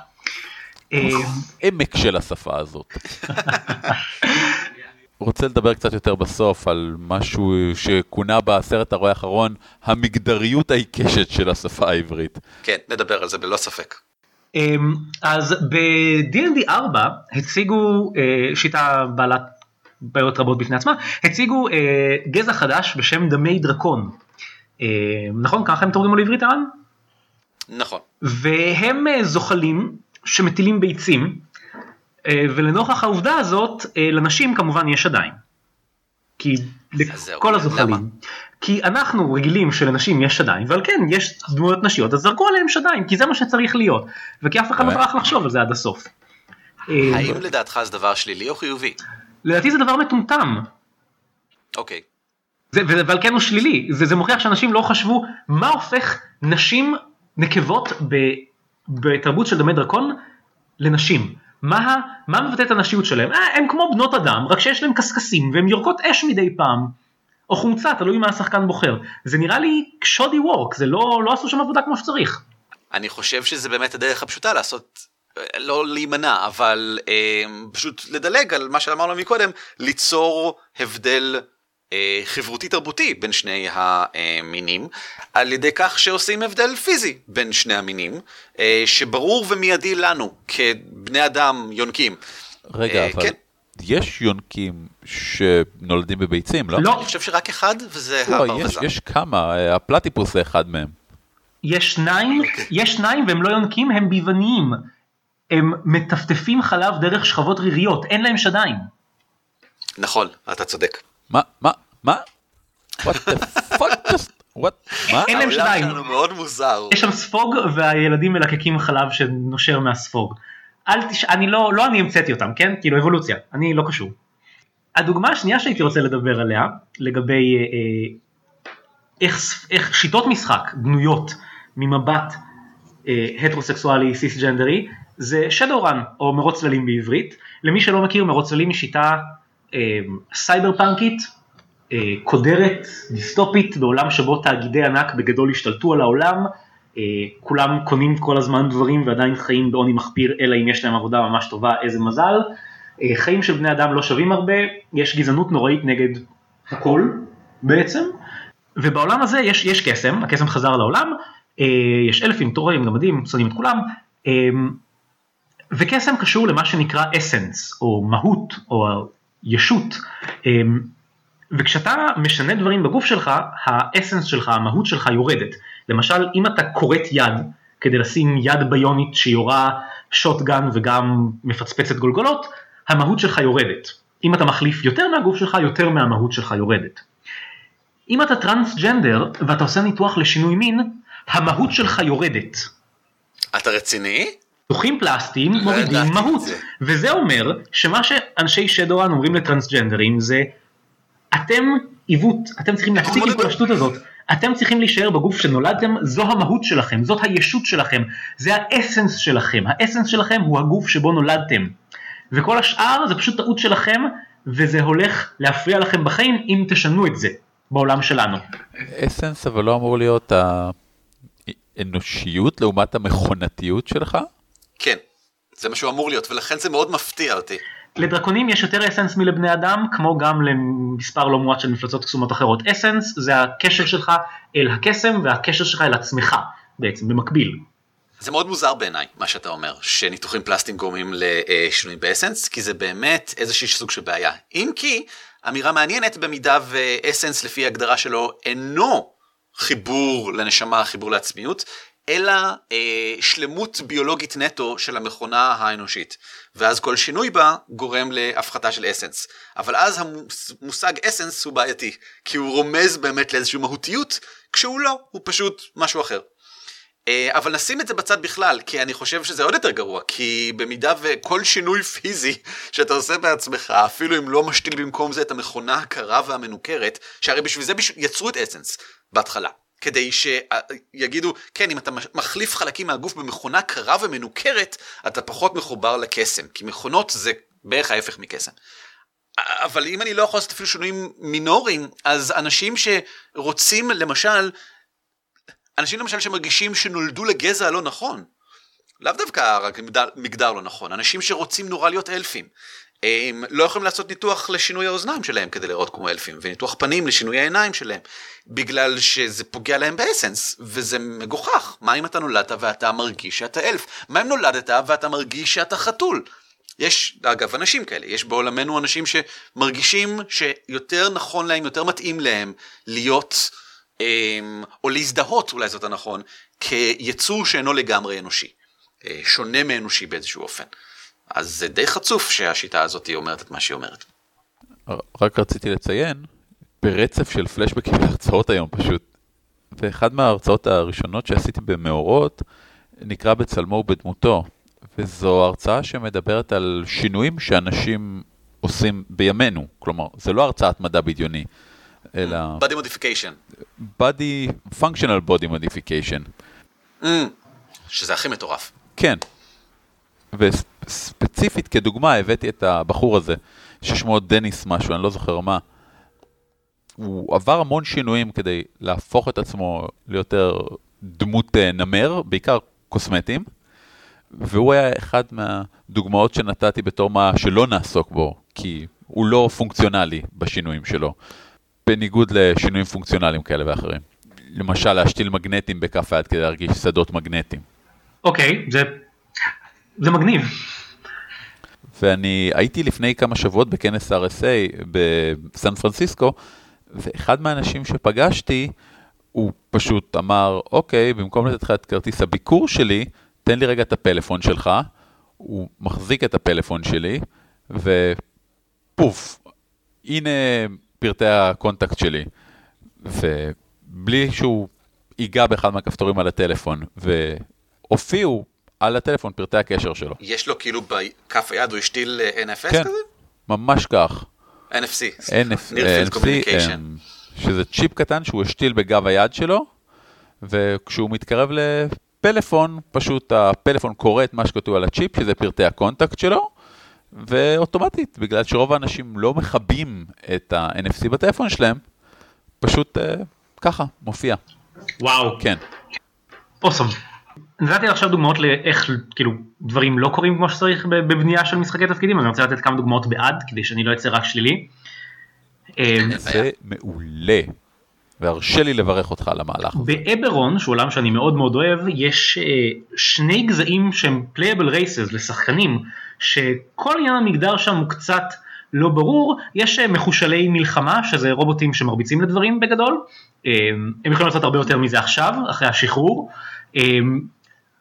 [SPEAKER 2] עמק של השפה הזאת. רוצה לדבר קצת יותר בסוף על משהו שכונה בסרט הרואה האחרון המגדריות העיקשת של השפה העברית.
[SPEAKER 1] כן, נדבר על זה ללא ספק.
[SPEAKER 3] אז ב-D&D 4 הציגו אה, שיטה בעלת בעיות רבות בפני עצמה, הציגו אה, גזע חדש בשם דמי דרקון. אה, נכון? ככה הם תורגמו לעברית ערן?
[SPEAKER 1] נכון.
[SPEAKER 3] והם זוחלים שמטילים ביצים, ולנוכח העובדה הזאת לנשים כמובן יש ידיים. כי לכל הזוחלים. למה? כי אנחנו רגילים שלנשים יש שדיים ועל כן יש דמויות נשיות אז זרקו עליהם שדיים כי זה מה שצריך להיות וכי אף אחד לא טרח לחשוב על זה עד הסוף.
[SPEAKER 1] האם לדעתך זה דבר שלילי או חיובי?
[SPEAKER 3] לדעתי זה דבר מטומטם.
[SPEAKER 1] אוקיי.
[SPEAKER 3] ועל כן הוא שלילי זה, זה מוכיח שאנשים לא חשבו מה הופך נשים נקבות ב, בתרבות של דמי דרקון לנשים. מה, מה מבטא את הנשיות שלהם? אה, הם כמו בנות אדם רק שיש להם קשקשים והם יורקות אש מדי פעם. או חומצה, תלוי מה השחקן בוחר. זה נראה לי שודי וורק, זה לא, לא עשו שם עבודה כמו שצריך.
[SPEAKER 1] אני חושב שזה באמת הדרך הפשוטה לעשות, לא להימנע, אבל אה, פשוט לדלג על מה שאמרנו מקודם, ליצור הבדל אה, חברותי תרבותי בין שני המינים, על ידי כך שעושים הבדל פיזי בין שני המינים, אה, שברור ומיידי לנו כבני אדם יונקים.
[SPEAKER 2] רגע, אה, אבל... כן. יש יונקים שנולדים בביצים, לא?
[SPEAKER 3] לא.
[SPEAKER 1] אני חושב שרק אחד, וזה
[SPEAKER 2] לא, הברווזן. יש, יש כמה, הפלטיפוס זה אחד מהם.
[SPEAKER 3] יש שניים, okay. יש שניים והם לא יונקים, הם ביווניים. הם מטפטפים חלב דרך שכבות ריריות, אין להם שדיים.
[SPEAKER 1] נכון, אתה צודק.
[SPEAKER 2] מה, מה, מה? What the fuck just... What? מה?
[SPEAKER 3] אין להם שדיים.
[SPEAKER 1] העולם שלנו מאוד מוזר.
[SPEAKER 3] יש שם ספוג והילדים מלקקים חלב שנושר מהספוג. אל תש... אני לא, לא אני המצאתי אותם, כן? כאילו אבולוציה, אני לא קשור. הדוגמה השנייה שהייתי רוצה לדבר עליה, לגבי אה, אה, איך, איך שיטות משחק בנויות ממבט אה, הטרוסקסואלי סיסג'נדרי, זה שדורן, או מרוץ צללים בעברית. למי שלא מכיר, מרוץ צללים היא שיטה אה, סייבר פאנקית, אה, קודרת, דיסטופית, בעולם שבו תאגידי ענק בגדול השתלטו על העולם, אה, כולם קונים כל הזמן דברים ועדיין חיים בעוני מחפיר, אלא אם יש להם עבודה ממש טובה, איזה מזל. אה, חיים של בני אדם לא שווים הרבה, יש גזענות נוראית נגד הכל בעצם, ובעולם הזה יש, יש קסם, הקסם חזר לעולם, אה, יש אלפים, תורים, גמדים, שונאים את כולם, אה, וקסם קשור למה שנקרא אסנס, או מהות, או ישות, אה, וכשאתה משנה דברים בגוף שלך, האסנס שלך, המהות שלך יורדת. למשל, אם אתה כורת יד כדי לשים יד ביונית שיורה שוטגן וגם מפצפצת גולגולות, המהות שלך יורדת. אם אתה מחליף יותר מהגוף שלך, יותר מהמהות שלך יורדת. אם אתה טרנסג'נדר ואתה עושה ניתוח לשינוי מין, המהות שלך יורדת.
[SPEAKER 1] אתה רציני?
[SPEAKER 3] ניתוחים פלסטיים
[SPEAKER 1] לא
[SPEAKER 3] מורידים מהות.
[SPEAKER 1] זה.
[SPEAKER 3] וזה אומר שמה שאנשי שדורן אומרים לטרנסג'נדרים זה אתם עיוות, אתם צריכים להפסיק עם כל השטות הזאת. אתם צריכים להישאר בגוף שנולדתם, זו המהות שלכם, זאת הישות שלכם, זה האסנס שלכם, האסנס שלכם הוא הגוף שבו נולדתם. וכל השאר זה פשוט טעות שלכם, וזה הולך להפריע לכם בחיים אם תשנו את זה בעולם שלנו.
[SPEAKER 2] אסנס אבל לא אמור להיות האנושיות לעומת המכונתיות שלך?
[SPEAKER 1] כן, זה מה שהוא אמור להיות, ולכן זה מאוד מפתיע אותי.
[SPEAKER 3] לדרקונים יש יותר אסנס מלבני אדם, כמו גם למספר לא מועט של מפלצות קסומות אחרות. אסנס זה הקשר שלך אל הקסם והקשר שלך אל עצמך, בעצם, במקביל.
[SPEAKER 1] זה מאוד מוזר בעיניי, מה שאתה אומר, שניתוחים פלסטיים גורמים לשינויים באסנס, כי זה באמת איזשהו סוג של בעיה. אם כי, אמירה מעניינת במידה ואסנס לפי ההגדרה שלו אינו חיבור לנשמה, חיבור לעצמיות, אלא אה, שלמות ביולוגית נטו של המכונה האנושית. ואז כל שינוי בה גורם להפחתה של אסנס. אבל אז המושג אסנס הוא בעייתי, כי הוא רומז באמת לאיזושהי מהותיות, כשהוא לא, הוא פשוט משהו אחר. אה, אבל נשים את זה בצד בכלל, כי אני חושב שזה עוד יותר גרוע, כי במידה וכל שינוי פיזי שאתה עושה בעצמך, אפילו אם לא משתיל במקום זה את המכונה הקרה והמנוכרת, שהרי בשביל זה יצרו את אסנס בהתחלה. כדי שיגידו, כן, אם אתה מחליף חלקים מהגוף במכונה קרה ומנוכרת, אתה פחות מחובר לקסם, כי מכונות זה בערך ההפך מקסם. אבל אם אני לא יכול לעשות אפילו שינויים מינוריים, אז אנשים שרוצים למשל אנשים למשל שמרגישים שנולדו לגזע הלא נכון, לאו דווקא רק מגדר, לא נכון, אנשים שרוצים נורא להיות אלפים, הם לא יכולים לעשות ניתוח לשינוי האוזניים שלהם כדי לראות כמו אלפים, וניתוח פנים לשינוי העיניים שלהם, בגלל שזה פוגע להם באסנס, וזה מגוחך. מה אם אתה נולדת ואתה מרגיש שאתה אלף? מה אם נולדת ואתה מרגיש שאתה חתול? יש, אגב, אנשים כאלה, יש בעולמנו אנשים שמרגישים שיותר נכון להם, יותר מתאים להם להיות... אמ, או להזדהות, אולי זאת הנכון, כיצור שאינו לגמרי אנושי, אה, שונה מאנושי באיזשהו אופן. אז זה די חצוף שהשיטה הזאת אומרת את מה שהיא אומרת.
[SPEAKER 2] רק רציתי לציין, ברצף של פלשבקים להרצאות היום פשוט, ואחד מההרצאות הראשונות שעשיתי במאורות, נקרא בצלמו ובדמותו, וזו הרצאה שמדברת על שינויים שאנשים עושים בימינו, כלומר, זה לא הרצאת מדע בדיוני, אלא
[SPEAKER 1] body modification.
[SPEAKER 2] body, functional body modification.
[SPEAKER 1] Mm, שזה הכי מטורף.
[SPEAKER 2] כן. וספציפית כדוגמה הבאתי את הבחור הזה, ששמו דניס משהו, אני לא זוכר מה. הוא עבר המון שינויים כדי להפוך את עצמו ליותר דמות אה, נמר, בעיקר קוסמטיים, והוא היה אחד מהדוגמאות שנתתי בתור מה שלא נעסוק בו, כי הוא לא פונקציונלי בשינויים שלו, בניגוד לשינויים פונקציונליים כאלה ואחרים. למשל להשתיל מגנטים בכף היד כדי להרגיש שדות מגנטיים.
[SPEAKER 3] אוקיי, זה, זה מגניב.
[SPEAKER 2] ואני הייתי לפני כמה שבועות בכנס RSA בסן פרנסיסקו, ואחד מהאנשים שפגשתי, הוא פשוט אמר, אוקיי, במקום לתת לך את כרטיס הביקור שלי, תן לי רגע את הפלאפון שלך. הוא מחזיק את הפלאפון שלי, ופוף, הנה פרטי ה contact שלי. ובלי שהוא ייגע באחד מהכפתורים על הטלפון, והופיעו על הטלפון פרטי הקשר שלו.
[SPEAKER 1] יש לו כאילו בכף היד הוא השתיל אה, NFC
[SPEAKER 2] כן,
[SPEAKER 1] כזה?
[SPEAKER 2] ממש כך.
[SPEAKER 1] NFC.
[SPEAKER 2] NFC,
[SPEAKER 1] Communication.
[SPEAKER 2] אמ, שזה צ'יפ קטן שהוא השתיל בגב היד שלו, וכשהוא מתקרב לפלאפון, פשוט הפלאפון קורא את מה שכתוב על הצ'יפ, שזה פרטי ה contact שלו, ואוטומטית, בגלל שרוב האנשים לא מכבים את ה-NFC בטלפון שלהם, פשוט uh, ככה, מופיע.
[SPEAKER 3] וואו.
[SPEAKER 2] כן.
[SPEAKER 3] awesome. נתתי עכשיו דוגמאות לאיך כאילו דברים לא קורים כמו שצריך בבנייה של משחקי תפקידים אז אני רוצה לתת כמה דוגמאות בעד כדי שאני לא אצא רק שלילי.
[SPEAKER 2] אמ, זה מעולה. והרשה לי לברך אותך על המהלך
[SPEAKER 3] הזה. באברון, שהוא עולם שאני מאוד מאוד אוהב, יש uh, שני גזעים שהם playable races לשחקנים, שכל עניין המגדר שם הוא קצת לא ברור, יש uh, מחושלי מלחמה, שזה רובוטים שמרביצים לדברים בגדול, uh, הם יכולים לעשות הרבה יותר מזה עכשיו, אחרי השחרור, uh,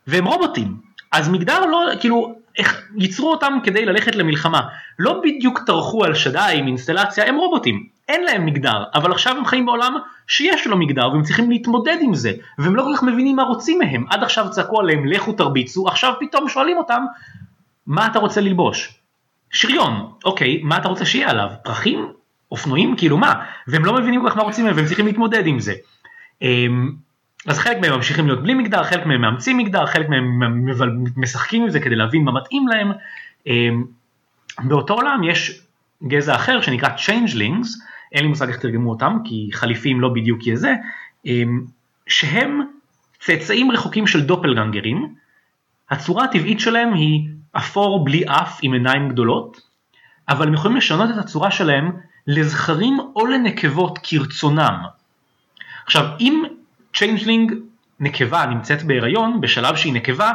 [SPEAKER 3] והם רובוטים, אז מגדר לא, כאילו, איך ייצרו אותם כדי ללכת למלחמה, לא בדיוק טרחו על שדי עם אינסטלציה, הם רובוטים, אין להם מגדר, אבל עכשיו הם חיים בעולם שיש לו מגדר והם צריכים להתמודד עם זה, והם לא כל כך מבינים מה רוצים מהם, עד עכשיו צעקו עליהם לכו תרביצו, עכשיו פתאום שואלים אותם מה אתה רוצה ללבוש? שריון, אוקיי, מה אתה רוצה שיהיה עליו? פרחים? אופנועים? כאילו מה? והם לא מבינים כל כך מה רוצים מהם והם צריכים להתמודד עם זה. אז חלק מהם ממשיכים להיות בלי מגדר, חלק מהם מאמצים מגדר, חלק מהם משחקים עם זה כדי להבין מה מתאים להם. אמ, באותו עולם יש גזע אחר שנקרא Changelings, אין לי מושג איך תרגמו אותם כי חליפים לא בדיוק יהיה זה, אמ, שהם צאצאים רחוקים של דופלגנגרים, הצורה הטבעית שלהם היא אפור בלי אף עם עיניים גדולות, אבל הם יכולים לשנות את הצורה שלהם לזכרים או לנקבות כרצונם. עכשיו אם changeling נקבה נמצאת בהיריון, בשלב שהיא נקבה,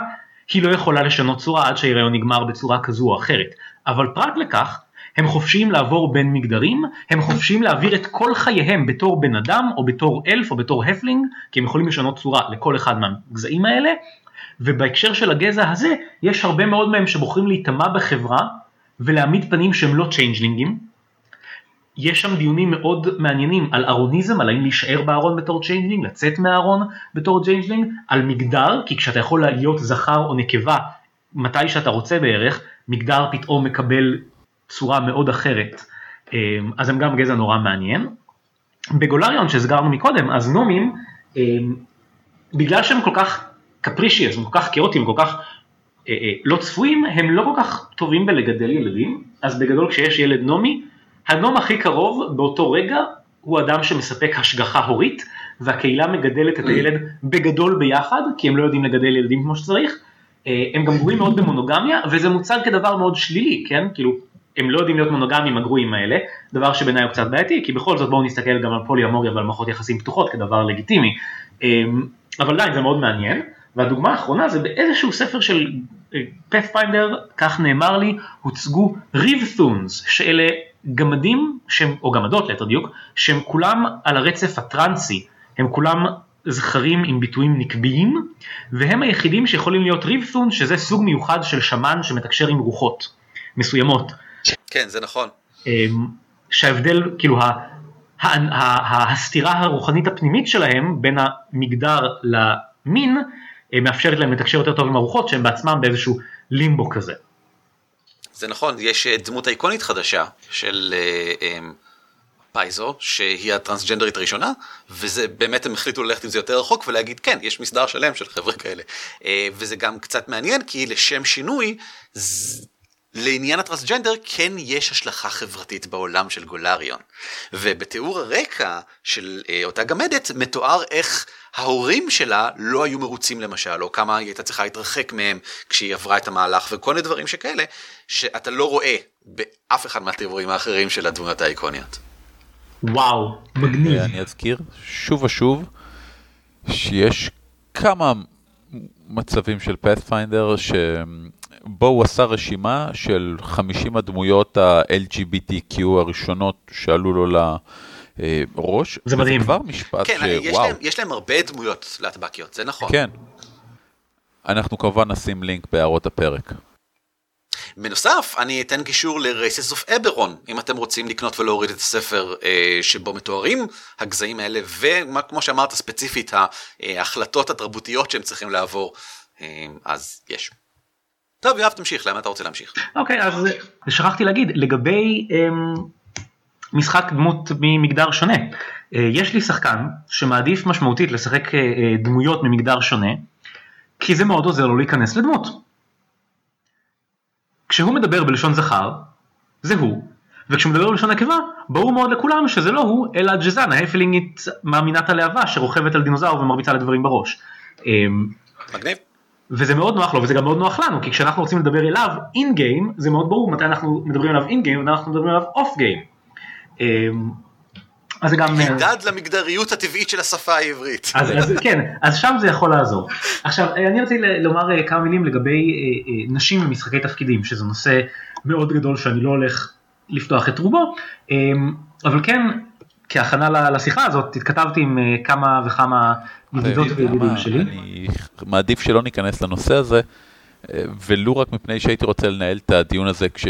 [SPEAKER 3] היא לא יכולה לשנות צורה עד שההיריון נגמר בצורה כזו או אחרת. אבל פרט לכך, הם חופשיים לעבור בין מגדרים, הם חופשיים להעביר את כל חייהם בתור בן אדם או בתור אלף או בתור halfling, כי הם יכולים לשנות צורה לכל אחד מהגזעים האלה, ובהקשר של הגזע הזה, יש הרבה מאוד מהם שבוחרים להיטמע בחברה ולהעמיד פנים שהם לא changelingים, יש שם דיונים מאוד מעניינים על ארוניזם, על האם להישאר בארון בתור changeling, לצאת מהארון בתור changeling, על מגדר, כי כשאתה יכול להיות זכר או נקבה מתי שאתה רוצה בערך, מגדר פתאום מקבל צורה מאוד אחרת, אמ, אז הם גם גזע נורא מעניין. בגולריון שהזכרנו מקודם, אז נומים, אמ, בגלל שהם כל כך capricious, הם כל כך כאוטיים, כל כך אה, אה, לא צפויים, הם לא כל כך טובים בלגדל ילדים, אז בגדול כשיש ילד נומי, הנום הכי קרוב באותו רגע הוא אדם שמספק השגחה הורית והקהילה מגדלת את הילד בגדול ביחד כי הם לא יודעים לגדל ילדים כמו שצריך. אה, הם גם גרועים מאוד במונוגמיה וזה מוצג כדבר מאוד שלילי, כן? כאילו הם לא יודעים להיות מונוגמים הגרועים האלה, דבר שבעיניי הוא קצת בעייתי כי בכל זאת בואו נסתכל גם על פוליומוריה ועל מערכות יחסים פתוחות כדבר לגיטימי. אה, אבל עדיין זה מאוד מעניין. והדוגמה האחרונה זה באיזשהו ספר של פאת'פיינדר, אה, כך נאמר לי, הוצגו ריבת'ונס, שאלה גמדים, שהם, או גמדות ליתר דיוק, שהם כולם על הרצף הטרנסי, הם כולם זכרים עם ביטויים נקביים, והם היחידים שיכולים להיות ריבת'ון, שזה סוג מיוחד של שמן שמתקשר עם רוחות מסוימות.
[SPEAKER 1] כן, זה נכון.
[SPEAKER 3] אמ, שההבדל, כאילו, הסתירה הרוחנית הפנימית שלהם בין המגדר למין, אה, מאפשרת להם לתקשר יותר טוב עם הרוחות שהם בעצמם באיזשהו לימבו כזה.
[SPEAKER 1] זה נכון, יש אה, דמות איקונית חדשה של אה, אה, פייזו, שהיא הטרנסג'נדרית הראשונה, וזה באמת הם החליטו ללכת עם זה יותר רחוק ולהגיד כן, יש מסדר שלם של חבר'ה כאלה. וזה גם קצת מעניין, כי לשם שינוי, ז... לעניין הטרנסג'נדר כן יש השלכה חברתית בעולם של גולריון. ובתיאור הרקע של אה, אותה גמדת מתואר איך ההורים שלה לא היו מרוצים למשל, או כמה היא הייתה צריכה להתרחק מהם כשהיא עברה את המהלך וכל מיני דברים שכאלה, שאתה לא רואה באף אחד מהתיאורים האחרים של הדמויות האיקוניות.
[SPEAKER 3] וואו, מגניב.
[SPEAKER 2] אני אזכיר שוב ושוב שיש כמה מצבים של פאת'פיינדר שבו הוא עשה רשימה של 50 הדמויות ה-LGBTQ הראשונות שעלו לו ל... ראש,
[SPEAKER 3] זה מדהים.
[SPEAKER 2] זה כבר משפט
[SPEAKER 1] כן, שוואו. יש להם, יש להם הרבה דמויות להטבקיות, זה נכון.
[SPEAKER 2] כן. אנחנו כמובן נשים לינק בהערות הפרק.
[SPEAKER 1] בנוסף, אני אתן קישור ל-Races of Eberron, אם אתם רוצים לקנות ולהוריד את הספר אה, שבו מתוארים הגזעים האלה, וכמו שאמרת ספציפית, ההחלטות התרבותיות שהם צריכים לעבור, אה, אז יש. טוב, יואב, תמשיך, למה אתה רוצה להמשיך?
[SPEAKER 3] אוקיי, okay, אז שכחתי להגיד, לגבי... אה... משחק דמות ממגדר שונה. אה, יש לי שחקן שמעדיף משמעותית לשחק אה, אה, דמויות ממגדר שונה, כי זה מאוד עוזר לו להיכנס לדמות. כשהוא מדבר בלשון זכר, זה הוא, וכשהוא מדבר בלשון נקבה, ברור מאוד לכולם שזה לא הוא, אלא ג'זן, ההפלינגית מאמינת הלהבה שרוכבת על דינוזאור ומרביצה לדברים בראש. אמ,
[SPEAKER 1] מגניב.
[SPEAKER 3] וזה מאוד נוח לו וזה גם מאוד נוח לנו כי כשאנחנו רוצים לדבר אליו אין גיים זה מאוד ברור מתי אנחנו מדברים עליו אין גיים ומתי אנחנו מדברים עליו אוף גיים. אז זה גם
[SPEAKER 1] הידד למגדריות הטבעית של השפה העברית.
[SPEAKER 3] אז, אז כן אז שם זה יכול לעזור. עכשיו אני רציתי לומר אה, כמה מילים לגבי אה, אה, נשים במשחקי תפקידים שזה נושא מאוד גדול שאני לא הולך לפתוח את רובו אבל כן כהכנה לשיחה הזאת התכתבתי עם כמה וכמה ידידות וידידים שלי.
[SPEAKER 2] אני מעדיף שלא ניכנס לנושא הזה, ולו רק מפני שהייתי רוצה לנהל את הדיון הזה כש,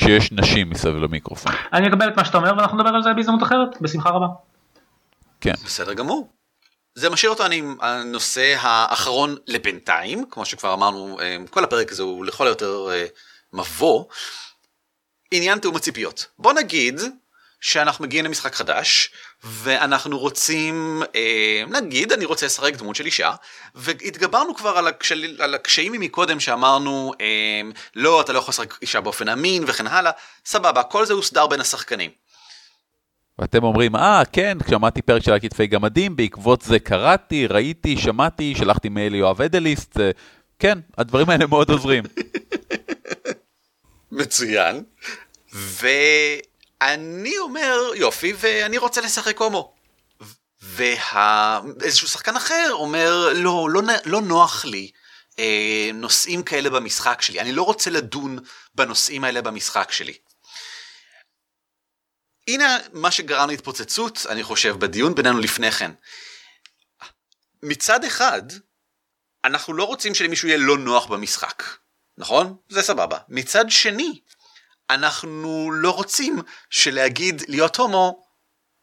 [SPEAKER 2] כשיש נשים מסביב למיקרופון.
[SPEAKER 3] אני אקבל את מה שאתה אומר ואנחנו נדבר על זה בהזדמנות אחרת, בשמחה רבה.
[SPEAKER 2] כן.
[SPEAKER 1] בסדר גמור. זה משאיר אותנו עם הנושא האחרון לבינתיים, כמו שכבר אמרנו, כל הפרק הזה הוא לכל היותר מבוא. עניין תאום הציפיות. בוא נגיד שאנחנו מגיעים למשחק חדש ואנחנו רוצים אה, נגיד אני רוצה לשחק דמות של אישה והתגברנו כבר על, הקשל, על הקשיים מקודם שאמרנו אה, לא אתה לא יכול לשחק אישה באופן אמין וכן הלאה סבבה כל זה הוסדר בין השחקנים.
[SPEAKER 2] ואתם אומרים אה כן כשמעתי פרק של הכתפי גמדים בעקבות זה קראתי ראיתי שמעתי שלחתי מייל ליואב אדליסט כן הדברים האלה מאוד עוזרים.
[SPEAKER 1] מצוין. ו... אני אומר יופי ואני רוצה לשחק הומו. ואיזשהו שחקן אחר אומר לא, לא, לא נוח לי אה, נושאים כאלה במשחק שלי, אני לא רוצה לדון בנושאים האלה במשחק שלי. הנה מה שגרם להתפוצצות, אני חושב, בדיון בינינו לפני כן. מצד אחד, אנחנו לא רוצים שלמישהו יהיה לא נוח במשחק, נכון? זה סבבה. מצד שני, אנחנו לא רוצים שלהגיד להיות הומו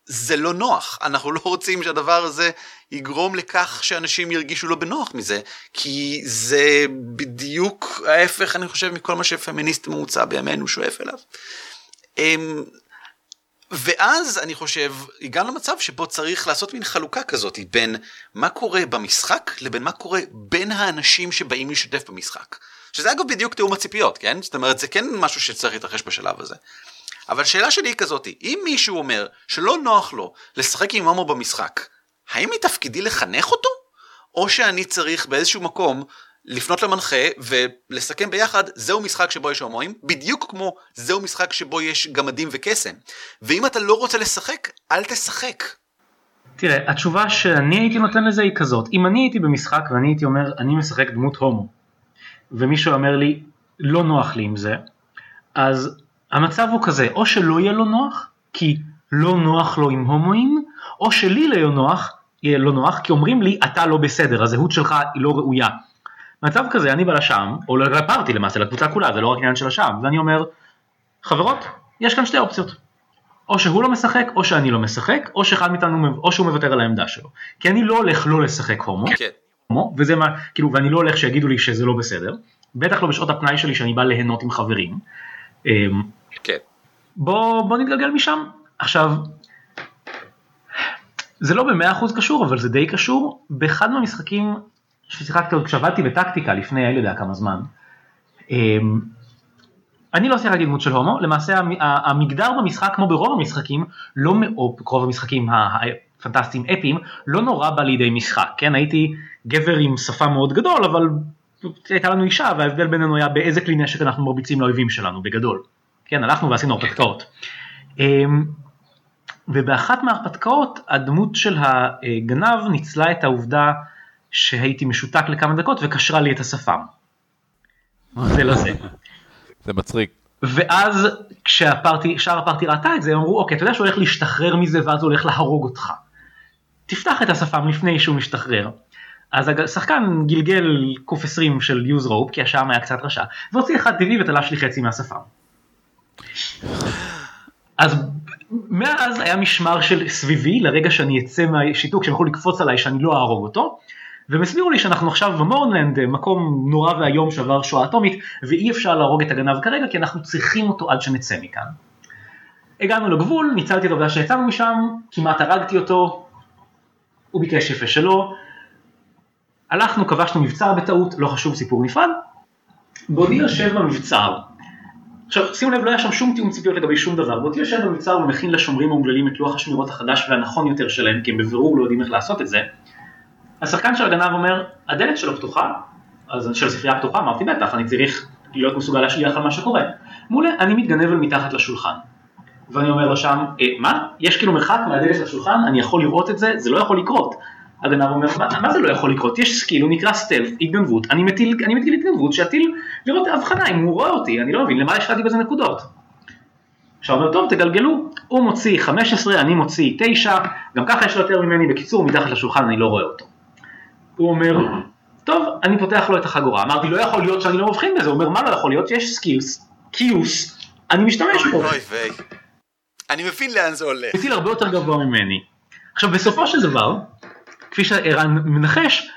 [SPEAKER 1] זה לא נוח. אנחנו לא רוצים שהדבר הזה יגרום לכך שאנשים ירגישו לא בנוח מזה, כי זה בדיוק ההפך, אני חושב, מכל מה שפמיניסט ממוצע בימינו שואף אליו. אמ, ואז אני חושב, הגענו למצב שבו צריך לעשות מין חלוקה כזאת בין מה קורה במשחק לבין מה קורה בין האנשים שבאים להשתתף במשחק. שזה אגב בדיוק תיאום הציפיות, כן? זאת אומרת, זה כן משהו שצריך להתרחש בשלב הזה. אבל השאלה שלי היא כזאתי, אם מישהו אומר שלא נוח לו לשחק עם הומו במשחק, האם מתפקידי לחנך אותו? או שאני צריך באיזשהו מקום לפנות למנחה ולסכם ביחד, זהו משחק שבו יש הומואים, בדיוק כמו זהו משחק שבו יש גמדים וקסם. ואם אתה לא רוצה לשחק, אל תשחק.
[SPEAKER 3] תראה, התשובה שאני הייתי נותן לזה היא כזאת, אם אני הייתי במשחק ואני הייתי אומר, אני משחק דמות הומו, ומישהו אומר לי לא נוח לי עם זה, אז המצב הוא כזה, או שלא יהיה לו נוח, כי לא נוח לו עם הומואים, או שלי לא נוח, יהיה לא נוח, כי אומרים לי אתה לא בסדר, הזהות שלך היא לא ראויה. מצב כזה אני בא לשם, או לפארטי למעשה, לקבוצה כולה, זה לא רק עניין של השם, ואני אומר, חברות, יש כאן שתי אופציות. או שהוא לא משחק, או שאני לא משחק, או שאחד מאיתנו, או שהוא מוותר על העמדה שלו. כי אני לא הולך לא לשחק הומו, כן. וזה מה, כאילו, ואני לא הולך שיגידו לי שזה לא בסדר, בטח לא בשעות הפנאי שלי שאני בא ליהנות עם חברים.
[SPEAKER 1] אמ, כן.
[SPEAKER 3] בוא, בוא נתגלגל משם. עכשיו, זה לא במאה אחוז קשור, אבל זה די קשור. באחד מהמשחקים ששיחקתי עוד כשעבדתי בטקטיקה לפני, אני לא יודע כמה זמן, אמ, אני לא שיחקתי דמות של הומו, למעשה המגדר במשחק כמו ברוב המשחקים, לא, או רוב המשחקים פנטסטיים אפיים, לא נורא בא לידי משחק, כן? הייתי גבר עם שפה מאוד גדול, אבל הייתה לנו אישה וההבדל בינינו היה באיזה כלי נשק אנחנו מרביצים לאויבים שלנו בגדול. כן, הלכנו ועשינו הרפתקאות. אמ, ובאחת מההרפתקאות הדמות של הגנב ניצלה את העובדה שהייתי משותק לכמה דקות וקשרה לי את השפם. זה לזה.
[SPEAKER 2] זה מצחיק.
[SPEAKER 3] ואז כשהפרטי, שאר הפרטי ראתה את זה, הם אמרו, אוקיי, אתה יודע שהוא הולך להשתחרר מזה ואז הוא הולך להרוג אותך. תפתח את השפם לפני שהוא משתחרר. אז השחקן גלגל קוף 20 של יוז רופ, כי השעם היה קצת רשע, והוציא אחד טבעי ותלש לי חצי מהשפם. אז מאז היה משמר של סביבי לרגע שאני אצא מהשיתוק, שהם יכולו לקפוץ עליי שאני לא אהרוג אותו, והם הסבירו לי שאנחנו עכשיו במורנלנד, מקום נורא ואיום שעבר שואה אטומית, ואי אפשר להרוג את הגנב כרגע כי אנחנו צריכים אותו עד שנצא מכאן. הגענו לגבול, ניצלתי את העובדה שיצאנו משם, כמעט הרגתי אותו, הוא ביקש יפה שלא, הלכנו, כבשנו מבצר בטעות, לא חשוב, סיפור נפרד. בעודי יושב במבצר, עכשיו שימו לב לא היה שם שום תיאום ציפיות לגבי שום דבר, מוטי יושב במבצר ומכין לשומרים האומללים את לוח השמירות החדש והנכון יותר שלהם כי הם בבירור לא יודעים איך לעשות את זה. השחקן של הגנב אומר הדלת שלו פתוחה, אז של הספרייה פתוחה אמרתי בטח אני צריך להיות מסוגל להשגיח על מה שקורה. מעולה אני מתגנב אל מתחת לשולחן. ואני אומר לו שם אה, מה יש כאילו מרחק מהדלת לשולחן אני יכול לראות את זה זה לא יכול לקרות. הגנב אומר, מה, מה זה לא יכול לקרות? יש skill, הוא נקרא stealth, התגנבות, אני מטיל, אני מטיל התגנבות שיטיל לראות הבחנה אם הוא רואה אותי, אני לא מבין, למה השקעתי בזה נקודות? עכשיו אומר, טוב, תגלגלו, הוא מוציא 15, אני מוציא 9, גם ככה יש לו יותר ממני, בקיצור, מתחת לשולחן אני לא רואה אותו. הוא אומר, טוב, אני פותח לו את החגורה, אמרתי, לא יכול להיות שאני לא מבחין בזה, הוא אומר, מה לא יכול להיות? יש skills, כיוס, אני משתמש בו.
[SPEAKER 1] אוי ויי. אני מבין לאן זה הולך.
[SPEAKER 3] מטיל הרבה יותר גבוה ממני. עכשיו, בסופו של דבר, כפי שערן מנחש,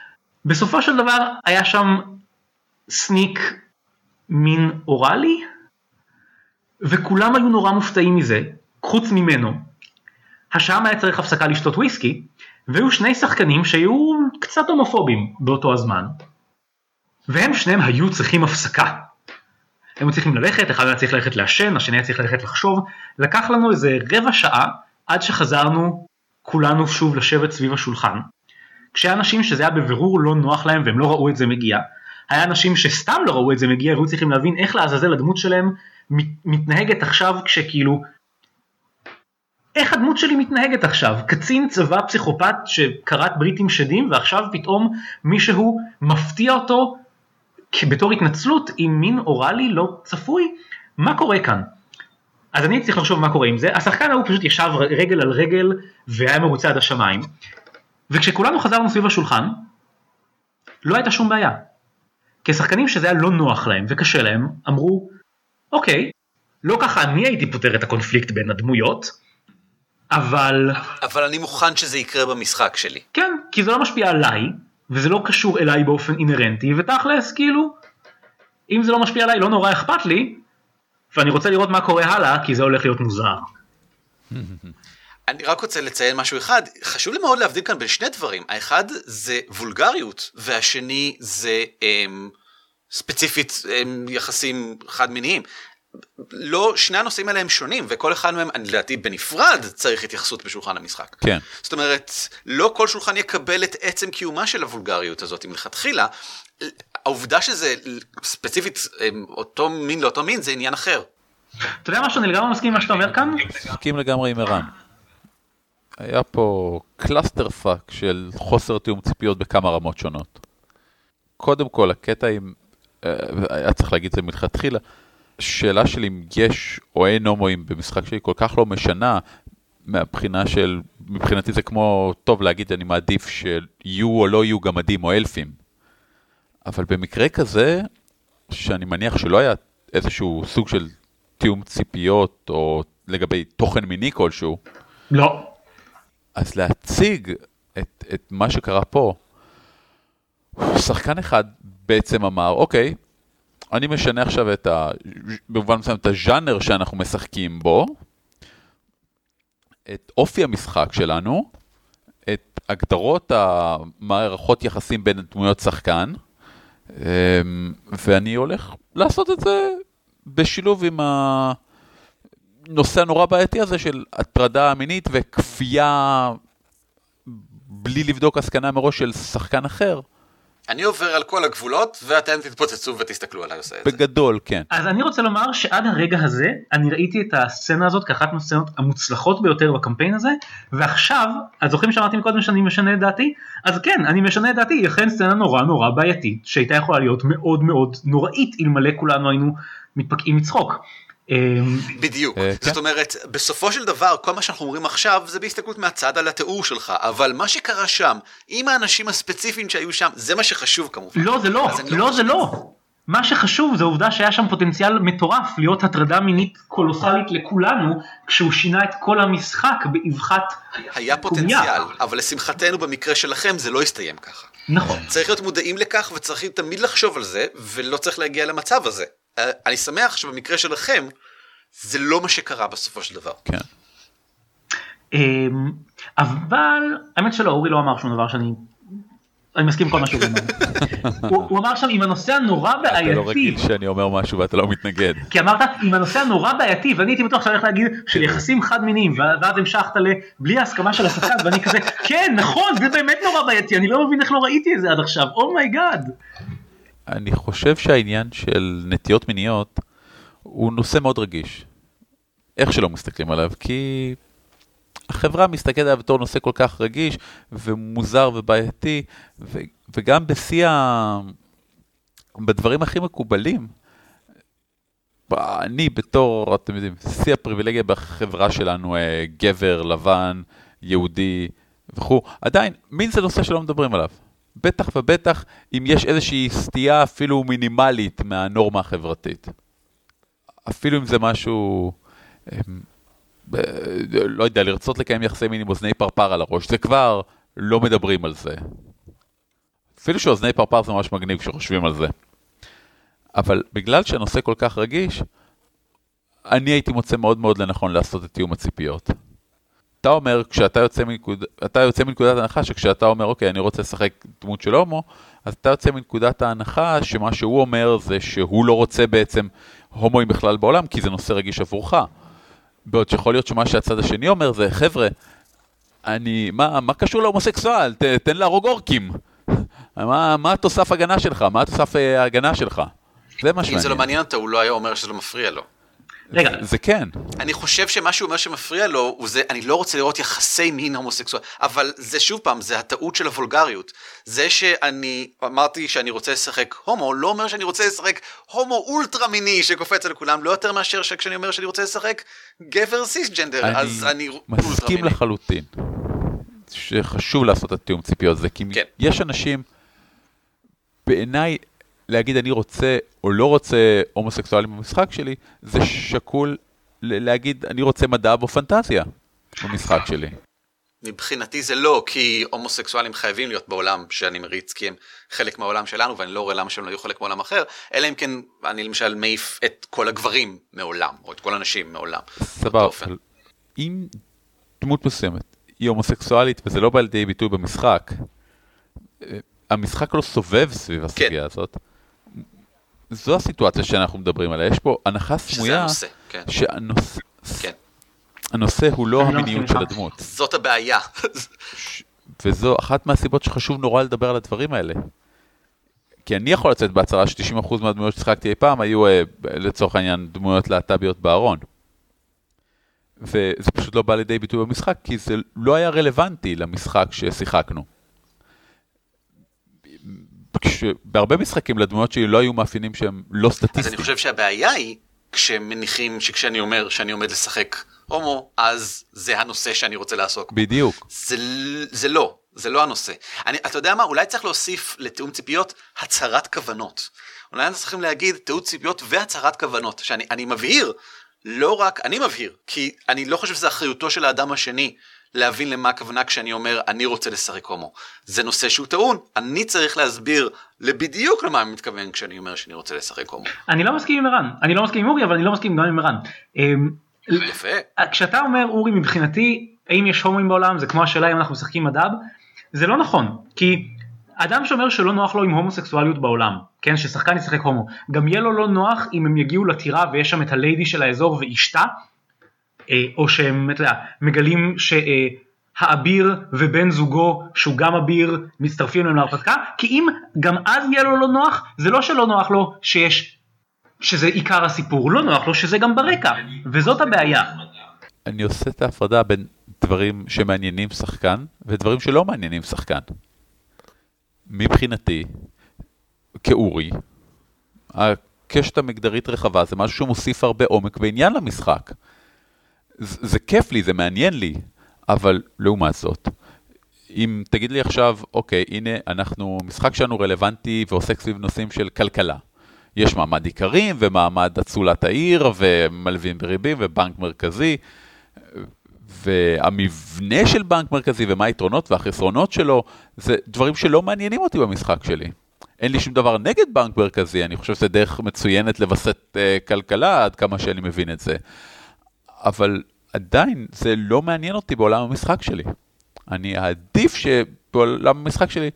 [SPEAKER 3] בסופו של דבר היה שם sneak מין אוראלי, וכולם היו נורא מופתעים מזה, חוץ ממנו. השם היה צריך הפסקה לשתות וויסקי, והיו שני שחקנים שהיו קצת הומופובים באותו הזמן, והם שניהם היו צריכים הפסקה. הם היו צריכים ללכת, אחד היה צריך ללכת לעשן, השני היה צריך ללכת לחשוב, לקח לנו איזה רבע שעה עד שחזרנו כולנו שוב לשבת סביב השולחן. כשהיה אנשים שזה היה בבירור לא נוח להם והם לא ראו את זה מגיע, היה אנשים שסתם לא ראו את זה מגיע והיו צריכים להבין איך לעזאזל הדמות שלהם מתנהגת עכשיו כשכאילו איך הדמות שלי מתנהגת עכשיו? קצין צבא פסיכופת שכרת ברית עם שדים ועכשיו פתאום מישהו מפתיע אותו בתור התנצלות עם מין אוראלי לא צפוי? מה קורה כאן? אז אני צריך לחשוב מה קורה עם זה, השחקן ההוא פשוט ישב רגל על רגל והיה מרוצה עד השמיים וכשכולנו חזרנו סביב השולחן לא הייתה שום בעיה כי השחקנים שזה היה לא נוח להם וקשה להם אמרו אוקיי לא ככה אני הייתי פותר את הקונפליקט בין הדמויות אבל
[SPEAKER 1] אבל אני מוכן שזה יקרה במשחק שלי.
[SPEAKER 3] כן כי זה לא משפיע עליי וזה לא קשור אליי באופן אינהרנטי ותכלס כאילו אם זה לא משפיע עליי לא נורא אכפת לי ואני רוצה לראות מה קורה הלאה כי זה הולך להיות מוזר.
[SPEAKER 1] אני רק רוצה לציין משהו אחד, חשוב לי מאוד להבדיל כאן בין שני דברים, האחד זה וולגריות והשני זה אמ, ספציפית אמ, יחסים חד מיניים. לא, שני הנושאים האלה הם שונים וכל אחד מהם, לדעתי בנפרד צריך התייחסות בשולחן המשחק.
[SPEAKER 2] כן.
[SPEAKER 1] זאת אומרת, לא כל שולחן יקבל את עצם קיומה של הוולגריות הזאת מלכתחילה. העובדה שזה ספציפית אמ, אותו מין לאותו מין זה עניין אחר.
[SPEAKER 3] אתה יודע משהו, אני לגמרי מסכים עם מה שאתה אומר כאן?
[SPEAKER 2] מסכים לגמרי עם ערן. היה פה clusterfuck של חוסר תיאום ציפיות בכמה רמות שונות. קודם כל, הקטע עם, אה, היה צריך להגיד את זה מלכתחילה, שאלה של אם יש או אין הומואים במשחק שלי כל כך לא משנה, מהבחינה של, מבחינתי זה כמו, טוב להגיד, אני מעדיף שיהיו או לא יהיו גמדים או אלפים. אבל במקרה כזה, שאני מניח שלא היה איזשהו סוג של תיאום ציפיות או לגבי תוכן מיני כלשהו,
[SPEAKER 3] לא.
[SPEAKER 2] אז להציג את, את מה שקרה פה, שחקן אחד בעצם אמר, אוקיי, אני משנה עכשיו את ה... במובן מסוים את הז'אנר שאנחנו משחקים בו, את אופי המשחק שלנו, את הגדרות המערכות יחסים בין דמויות שחקן, אמ, ואני הולך לעשות את זה בשילוב עם הנושא הנורא בעייתי הזה של הטרדה מינית וכפייה בלי לבדוק הסכנה מראש של שחקן אחר.
[SPEAKER 1] אני עובר על כל הגבולות ואתם תתפוצצו ותסתכלו עליי עושה את זה.
[SPEAKER 2] בגדול, כן.
[SPEAKER 3] אז אני רוצה לומר שעד הרגע הזה אני ראיתי את הסצנה הזאת כאחת מהסצנות המוצלחות ביותר בקמפיין הזה ועכשיו אז זוכרים שאמרתי מקודם שאני משנה את דעתי אז כן אני משנה את דעתי היא אכן סצנה נורא נורא בעייתית שהייתה יכולה להיות מאוד מאוד נוראית אלמלא כולנו היינו מתפקעים מצחוק. אמ,
[SPEAKER 1] בדיוק,
[SPEAKER 2] אה,
[SPEAKER 1] זאת
[SPEAKER 2] כן.
[SPEAKER 1] אומרת בסופו של דבר כל מה שאנחנו אומרים עכשיו זה בהסתכלות מהצד על התיאור שלך אבל מה שקרה שם עם האנשים הספציפיים שהיו שם זה מה שחשוב כמובן.
[SPEAKER 3] לא זה לא,
[SPEAKER 1] אני
[SPEAKER 3] לא זה לא. מה שחשוב זה העובדה שהיה שם פוטנציאל מטורף להיות הטרדה מינית קולוסלית לכולנו כשהוא שינה את כל המשחק באבחת
[SPEAKER 1] היה
[SPEAKER 3] קובייה.
[SPEAKER 1] פוטנציאל אבל לשמחתנו במקרה שלכם זה לא הסתיים ככה.
[SPEAKER 3] נכון.
[SPEAKER 1] צריך להיות מודעים לכך וצריכים תמיד לחשוב על זה ולא צריך להגיע למצב הזה. אה, אני שמח שבמקרה שלכם זה לא מה שקרה בסופו של דבר.
[SPEAKER 2] כן.
[SPEAKER 3] אמ, אבל האמת שלא אורי לא אמר שום דבר שאני אני מסכים עם כל מה שהוא אמר. הוא אמר שם אם הנושא הנורא
[SPEAKER 2] אתה לא
[SPEAKER 3] בעייתי,
[SPEAKER 2] רגיל שאני אומר משהו ואתה לא מתנגד.
[SPEAKER 3] כי אמרת אם הנושא הנורא בעייתי ואני הייתי בטוח שאתה הולך להגיד של יחסים חד מיניים ואז המשכת לבלי ההסכמה של השחקן ואני כזה כן נכון זה באמת נורא בעייתי אני לא מבין איך לא ראיתי את זה עד עכשיו oh my god.
[SPEAKER 2] אני חושב שהעניין של נטיות מיניות הוא נושא מאוד רגיש. איך שלא מסתכלים עליו, כי החברה מסתכלת עליו בתור נושא כל כך רגיש ומוזר ובעייתי, ו- וגם בשיא ה... בדברים הכי מקובלים. אני בתור, אתם יודעים, שיא הפריבילגיה בחברה שלנו, אה, גבר, לבן, יהודי וכו', עדיין, מין זה נושא שלא מדברים עליו. בטח ובטח אם יש איזושהי סטייה אפילו מינימלית מהנורמה החברתית. אפילו אם זה משהו, אמ, ב- לא יודע, לרצות לקיים יחסי מין עם אוזני פרפר על הראש, זה כבר לא מדברים על זה. אפילו שאוזני פרפר זה ממש מגניב כשחושבים על זה. אבל בגלל שהנושא כל כך רגיש, אני הייתי מוצא מאוד מאוד לנכון לעשות את תיאום הציפיות. אתה אומר, כשאתה יוצא, מנקוד... אתה יוצא מנקודת הנחה שכשאתה אומר, אוקיי, אני רוצה לשחק דמות של הומו, אז אתה יוצא מנקודת ההנחה שמה שהוא אומר זה שהוא לא רוצה בעצם הומואים בכלל בעולם, כי זה נושא רגיש עבורך. בעוד שיכול להיות שמה שהצד השני אומר זה, חבר'ה, אני, מה, מה קשור להומוסקסואל? ת, תן להרוג אורקים. מה, מה התוסף הגנה שלך? מה התוסף אה, ההגנה שלך? זה מה
[SPEAKER 1] אם זה לא
[SPEAKER 2] שמעניין.
[SPEAKER 1] מעניין אותו, הוא לא היה אומר שזה לא מפריע לו.
[SPEAKER 3] רגע,
[SPEAKER 2] זה כן.
[SPEAKER 1] אני חושב שמה שהוא אומר שמפריע לו, הוא זה, אני לא רוצה לראות יחסי מין הומוסקסואל, אבל זה שוב פעם, זה הטעות של הוולגריות. זה שאני אמרתי שאני רוצה לשחק הומו, לא אומר שאני רוצה לשחק הומו אולטרה מיני שקופץ על כולם, לא יותר מאשר שכשאני אומר שאני רוצה לשחק גבר סיסג'נדר, אז אני אולטרה
[SPEAKER 2] מסכים
[SPEAKER 1] מיני.
[SPEAKER 2] לחלוטין שחשוב לעשות את התיאום ציפיות הזה, כי
[SPEAKER 1] כן.
[SPEAKER 2] יש אנשים, בעיניי, להגיד אני רוצה או לא רוצה הומוסקסואלים במשחק שלי, זה שקול להגיד אני רוצה מדע או פנטזיה במשחק שלי.
[SPEAKER 1] מבחינתי זה לא, כי הומוסקסואלים חייבים להיות בעולם שאני מריץ, כי הם חלק מהעולם שלנו, ואני לא רואה למה שהם לא יהיו חלק מעולם אחר, אלא אם כן אני למשל מעיף את כל הגברים מעולם, או את כל הנשים מעולם.
[SPEAKER 2] סבבה, אם דמות מסוימת היא הומוסקסואלית וזה לא בא לידי ביטוי במשחק, אה, המשחק לא סובב סביב הסוגיה הזאת, זו הסיטואציה שאנחנו מדברים עליה, יש פה הנחה
[SPEAKER 1] שזה
[SPEAKER 2] סמויה
[SPEAKER 1] הנושא, כן.
[SPEAKER 2] שהנושא
[SPEAKER 1] כן.
[SPEAKER 2] הנושא הוא לא
[SPEAKER 3] לא
[SPEAKER 2] המיניות של. הדמות,
[SPEAKER 1] זאת הבעיה.
[SPEAKER 2] וזו אחת מהסיבות שחשוב נורא לדבר על הדברים האלה. כי אני יכול לצאת בהצהרה ש-90% מהדמויות ששיחקתי אי פעם היו אה, לצורך העניין דמויות להט"ביות בארון. וזה פשוט לא בא לידי ביטוי במשחק, כי זה לא היה רלוונטי למשחק ששיחקנו. בהרבה משחקים לדמויות שלי לא היו מאפיינים שהם לא
[SPEAKER 1] אז
[SPEAKER 2] סטטיסטיים.
[SPEAKER 1] אני חושב שהבעיה היא כשמניחים שכשאני אומר שאני עומד לשחק הומו, אז זה הנושא שאני רוצה לעסוק.
[SPEAKER 2] בדיוק.
[SPEAKER 1] זה, זה לא, זה לא הנושא. אני, אתה יודע מה, אולי צריך להוסיף לתיאום ציפיות הצהרת כוונות. אולי אנחנו צריכים להגיד תיאום ציפיות והצהרת כוונות, שאני אני מבהיר, לא רק, אני מבהיר, כי אני לא חושב שזה אחריותו של האדם השני להבין למה הכוונה כשאני אומר אני רוצה לשחק הומו. זה נושא שהוא טעון, אני צריך להסביר לבדיוק למה אני מתכוון כשאני אומר שאני רוצה לשחק הומו.
[SPEAKER 3] אני לא מסכים עם ערן, אני לא מסכים עם אורי אבל אני לא מסכים גם עם ערן. אמ,
[SPEAKER 1] יפה.
[SPEAKER 3] כשאתה אומר אורי מבחינתי האם יש הומואים בעולם זה כמו השאלה אם אנחנו משחקים מדב זה לא נכון כי אדם שאומר שלא נוח לו עם הומוסקסואליות בעולם כן ששחקן ישחק הומו גם יהיה לו לא נוח אם הם יגיעו לטירה ויש שם את הליידי של האזור ואשתה או שהם אתה יודע, מגלים שהאביר ובן זוגו שהוא גם אביר מצטרפים להם להרפתקה כי אם גם אז יהיה לו לא נוח זה לא שלא נוח לו שיש שזה עיקר הסיפור לא נוח לו שזה גם ברקע וזאת הבעיה.
[SPEAKER 2] אני עושה את ההפרדה בין דברים שמעניינים שחקן ודברים שלא מעניינים שחקן. מבחינתי, כאורי, הקשת המגדרית רחבה זה משהו שמוסיף הרבה עומק ועניין למשחק. זה, כיף לי, זה מעניין לי, אבל לעומת זאת, אם תגיד לי עכשיו, אוקיי, הנה, אנחנו, משחק שלנו רלוונטי ועוסק סביב נושאים של כלכלה. יש מעמד איכרים ומעמד אצולת העיר ומלווים בריבים ובנק מרכזי. והמבנה של בנק מרכזי ומה היתרונות והחסרונות שלו, זה דברים שלא מעניינים אותי במשחק שלי. אין לי שום דבר נגד בנק מרכזי, אני חושב שזה דרך מצוינת לווסת uh, כלכלה, עד כמה שאני מבין את זה. אבל עדיין, זה לא מעניין אותי בעולם המשחק שלי. אני אעדיף שבעולם המשחק שלי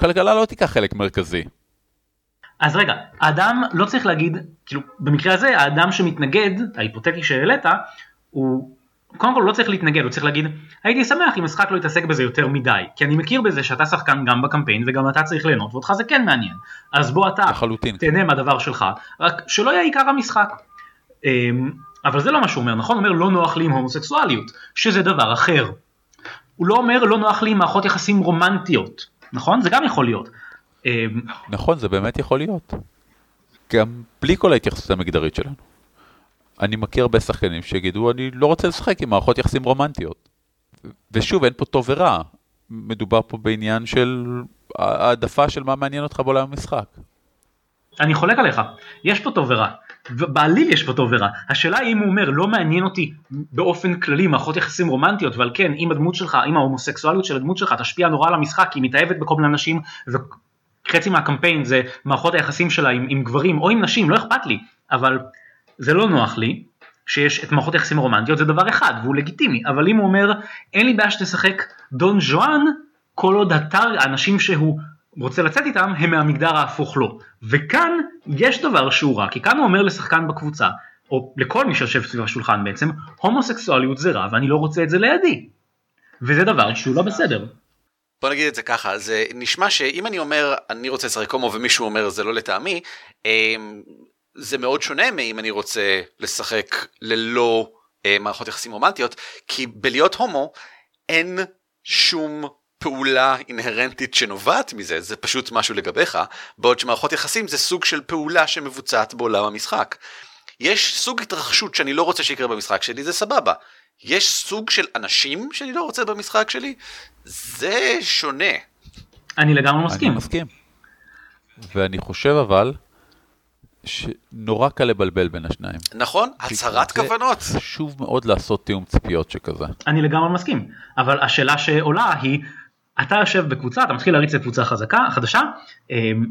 [SPEAKER 2] כלכלה לא תיקח חלק מרכזי.
[SPEAKER 3] אז רגע, האדם לא צריך להגיד, כאילו במקרה הזה האדם שמתנגד, ההיפותטי שהעלית, הוא קודם כל לא צריך להתנגד, הוא צריך להגיד הייתי שמח אם משחק לא יתעסק בזה יותר מדי, כי אני מכיר בזה שאתה שחקן גם בקמפיין וגם אתה צריך ליהנות ואותך זה כן מעניין, אז בוא אתה
[SPEAKER 2] לחלוטין.
[SPEAKER 3] תהנה מהדבר שלך, רק שלא יהיה עיקר המשחק. אבל זה לא מה שהוא אומר, נכון? הוא אומר לא נוח לי עם הומוסקסואליות, שזה דבר אחר. הוא לא אומר לא נוח לי עם מערכות יחסים רומנטיות, נכון? זה גם יכול להיות. אמ,
[SPEAKER 2] נכון, זה באמת יכול להיות. גם בלי כל ההתייחסות המגדרית שלנו. אני מכיר הרבה שחקנים שיגידו, אני לא רוצה לשחק עם מערכות יחסים רומנטיות. ושוב, אין פה טוב ורע. מדובר פה בעניין של העדפה של מה מעניין אותך בעולם המשחק.
[SPEAKER 3] אני חולק עליך, יש פה טוב ורע. בעליל יש פה טוב ורע. השאלה היא אם הוא אומר לא מעניין אותי באופן כללי מערכות יחסים רומנטיות ועל כן אם הדמות שלך, אם ההומוסקסואליות של הדמות שלך תשפיע נורא על המשחק כי היא מתאהבת בכל מיני אנשים וחצי מהקמפיין זה מערכות היחסים שלה עם, עם גברים או עם נשים, לא אכפת לי, אבל זה לא נוח לי שיש את מערכות היחסים הרומנטיות זה דבר אחד והוא לגיטימי אבל אם הוא אומר אין לי בעיה שתשחק דון ז'ואן כל עוד אתר האנשים שהוא רוצה לצאת איתם הם מהמגדר ההפוך לו וכאן יש דבר שהוא רע כי כאן הוא אומר לשחקן בקבוצה או לכל מי שיושב סביב השולחן בעצם הומוסקסואליות זה רע ואני לא רוצה את זה לידי וזה דבר שהוא לא בסדר.
[SPEAKER 1] בוא נגיד את זה ככה זה נשמע שאם אני אומר אני רוצה לשחק הומו ומישהו אומר זה לא לטעמי אמ, זה מאוד שונה מאם אני רוצה לשחק ללא אה, מערכות יחסים רומנטיות, כי בלהיות הומו אין שום פעולה אינהרנטית שנובעת מזה, זה פשוט משהו לגביך, בעוד שמערכות יחסים זה סוג של פעולה שמבוצעת בעולם המשחק. יש סוג התרחשות שאני לא רוצה שיקרה במשחק שלי, זה סבבה. יש סוג של אנשים שאני לא רוצה במשחק שלי, זה שונה.
[SPEAKER 3] אני לגמרי מסכים.
[SPEAKER 2] אני מסכים. ואני חושב אבל, שנורא קל לבלבל בין השניים.
[SPEAKER 1] נכון, הצהרת כוונות.
[SPEAKER 2] חשוב מאוד לעשות תיאום ציפיות שכזה.
[SPEAKER 3] אני לגמרי מסכים, אבל השאלה שעולה היא, אתה יושב בקבוצה, אתה מתחיל להריץ לקבוצה חזקה, חדשה, אמ,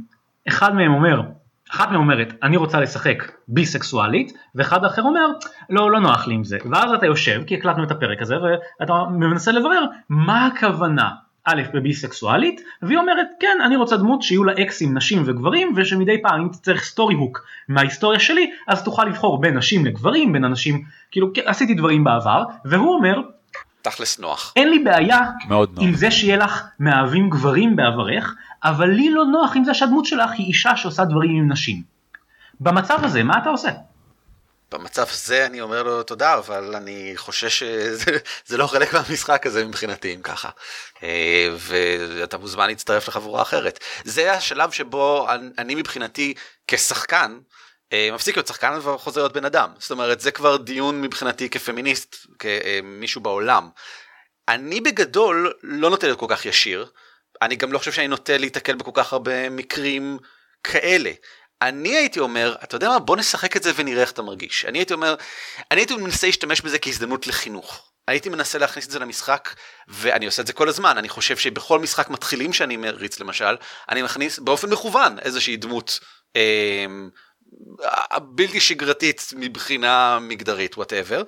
[SPEAKER 3] אחד מהם אומר, אחת מהם אומרת, אני רוצה לשחק ביסקסואלית, ואחד אחר אומר, לא, לא נוח לי עם זה. ואז אתה יושב, כי הקלטנו את הפרק הזה, ואתה מנסה לברר מה הכוונה א' בביסקסואלית והיא אומרת כן אני רוצה דמות שיהיו לה אקסים נשים וגברים ושמדי פעם אם תצטרך סטורי הוק מההיסטוריה שלי אז תוכל לבחור בין נשים לגברים בין אנשים כאילו עשיתי דברים בעבר והוא אומר
[SPEAKER 1] תכלס נוח
[SPEAKER 3] אין לי בעיה
[SPEAKER 2] מאוד נוח.
[SPEAKER 3] עם זה שיהיה לך מאהבים גברים בעברך אבל לי לא נוח עם זה שהדמות שלך היא אישה שעושה דברים עם נשים. במצב הזה מה אתה עושה?
[SPEAKER 1] במצב הזה אני אומר לו תודה, אבל אני חושש שזה לא חלק מהמשחק הזה מבחינתי, אם ככה. אה, ואתה מוזמן להצטרף לחבורה אחרת. זה השלב שבו אני מבחינתי כשחקן, מפסיק להיות שחקן וחוזר להיות בן אדם. זאת אומרת, זה כבר דיון מבחינתי כפמיניסט, כמישהו בעולם. אני בגדול לא נוטה להיות כל כך ישיר. אני גם לא חושב שאני נוטה להיתקל בכל כך הרבה מקרים כאלה. אני הייתי אומר, אתה יודע מה, בוא נשחק את זה ונראה איך אתה מרגיש. אני הייתי אומר, אני הייתי מנסה להשתמש בזה כהזדמנות לחינוך. הייתי מנסה להכניס את זה למשחק, ואני עושה את זה כל הזמן. אני חושב שבכל משחק מתחילים שאני מריץ למשל, אני מכניס באופן מכוון איזושהי דמות אה, בלתי שגרתית מבחינה מגדרית, וואטאבר,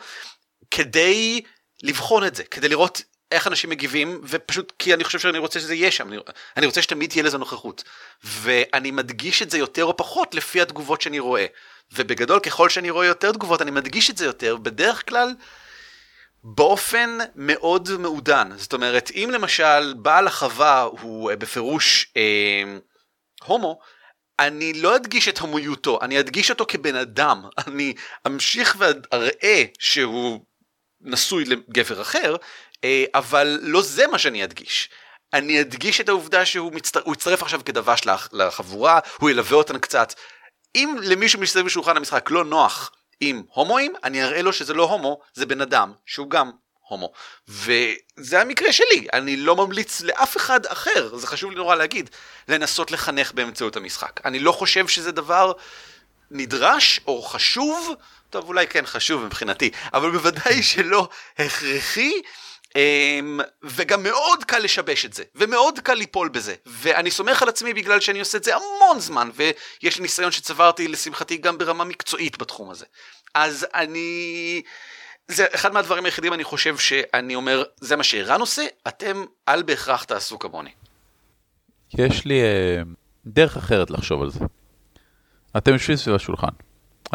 [SPEAKER 1] כדי לבחון את זה, כדי לראות איך אנשים מגיבים ופשוט כי אני חושב שאני רוצה שזה יהיה שם אני, אני רוצה שתמיד תהיה לזה נוכחות. ואני מדגיש את זה יותר או פחות לפי התגובות שאני רואה. ובגדול ככל שאני רואה יותר תגובות אני מדגיש את זה יותר בדרך כלל באופן מאוד מעודן. זאת אומרת אם למשל בעל החווה הוא אה, בפירוש אה, הומו אני לא אדגיש את הומויותו אני אדגיש אותו כבן אדם אני אמשיך ואראה שהוא נשוי לגבר אחר אה, אבל לא זה מה שאני אדגיש. אני אדגיש את העובדה שהוא מצטר... יצטרף עכשיו כדבש לחבורה, הוא ילווה אותן קצת. אם למישהו מסביב לשולחן המשחק לא נוח עם הומואים, אני אראה לו שזה לא הומו, זה בן אדם שהוא גם הומו. וזה המקרה שלי, אני לא ממליץ לאף אחד אחר, זה חשוב לי נורא להגיד, לנסות לחנך באמצעות המשחק. אני לא חושב שזה דבר נדרש או חשוב, טוב אולי כן חשוב מבחינתי, אבל בוודאי שלא הכרחי. Um, וגם מאוד קל לשבש את זה, ומאוד קל ליפול בזה, ואני סומך על עצמי בגלל שאני עושה את זה המון זמן, ויש לי ניסיון שצברתי לשמחתי גם ברמה מקצועית בתחום הזה. אז אני... זה אחד מהדברים היחידים אני חושב שאני אומר, זה מה שערן עושה, אתם אל בהכרח תעשו כמוני.
[SPEAKER 2] יש לי אה, דרך אחרת לחשוב על זה. אתם יושבים סביב השולחן,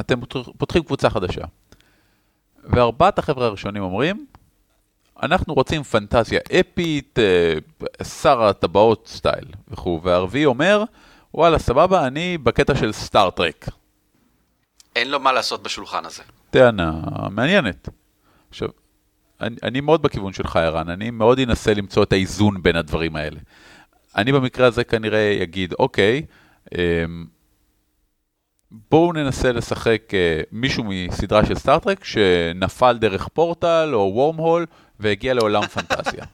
[SPEAKER 2] אתם פותחים קבוצה חדשה, וארבעת החבר'ה הראשונים אומרים, אנחנו רוצים פנטזיה אפית, אה, שר הטבעות סטייל וכו', והרביעי אומר, וואלה סבבה, אני בקטע של סטארט-טרק.
[SPEAKER 1] אין לו מה לעשות בשולחן הזה.
[SPEAKER 2] טענה מעניינת. עכשיו, אני, אני מאוד בכיוון שלך, ערן, אני מאוד אנסה למצוא את האיזון בין הדברים האלה. אני במקרה הזה כנראה אגיד, אוקיי, אמ, בואו ננסה לשחק אה, מישהו מסדרה של סטארט-טרק שנפל דרך פורטל או וורם הול והגיע לעולם פנטזיה.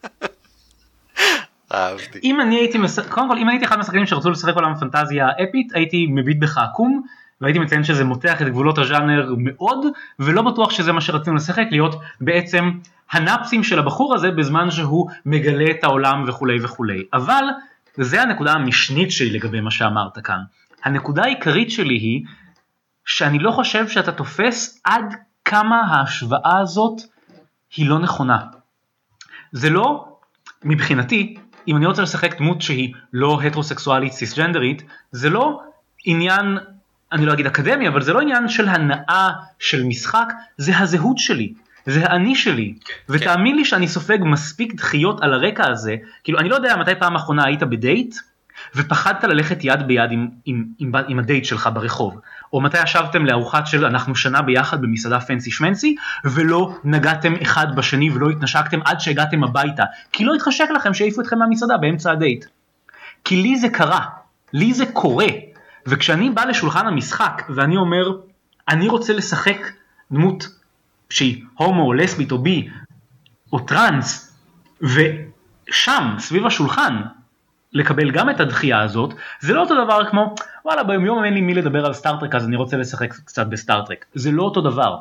[SPEAKER 1] אהבתי.
[SPEAKER 3] אם אני הייתי, קודם כל אם הייתי אחד מהשחקנים שרצו לשחק עולם פנטזיה אפית הייתי מביט בך עקום והייתי מציין שזה מותח את גבולות הז'אנר מאוד ולא בטוח שזה מה שרצינו לשחק להיות בעצם הנאפסים של הבחור הזה בזמן שהוא מגלה את העולם וכולי וכולי אבל זה הנקודה המשנית שלי לגבי מה שאמרת כאן. הנקודה העיקרית שלי היא שאני לא חושב שאתה תופס עד כמה ההשוואה הזאת היא לא נכונה. זה לא, מבחינתי, אם אני רוצה לשחק דמות שהיא לא הטרוסקסואלית סיסג'נדרית, זה לא עניין, אני לא אגיד אקדמי, אבל זה לא עניין של הנאה של משחק, זה הזהות שלי. זה האני שלי, כן. ותאמין לי שאני סופג מספיק דחיות על הרקע הזה, כאילו אני לא יודע מתי פעם אחרונה היית בדייט, ופחדת ללכת יד ביד עם, עם, עם, עם הדייט שלך ברחוב, או מתי ישבתם לארוחת של אנחנו שנה ביחד במסעדה fancy shmancy, ולא נגעתם אחד בשני ולא התנשקתם עד שהגעתם הביתה, כי לא התחשק לכם שיעיפו אתכם מהמסעדה באמצע הדייט. כי לי זה קרה, לי זה קורה, וכשאני בא לשולחן המשחק ואני אומר, אני רוצה לשחק דמות שהיא הומו או לסבית או בי או טראנס, ושם, סביב השולחן, לקבל גם את הדחייה הזאת, זה לא אותו דבר כמו, וואלה ביום יום אין לי מי לדבר על סטארטרק אז אני רוצה לשחק קצת בסטארטרק. זה לא אותו דבר.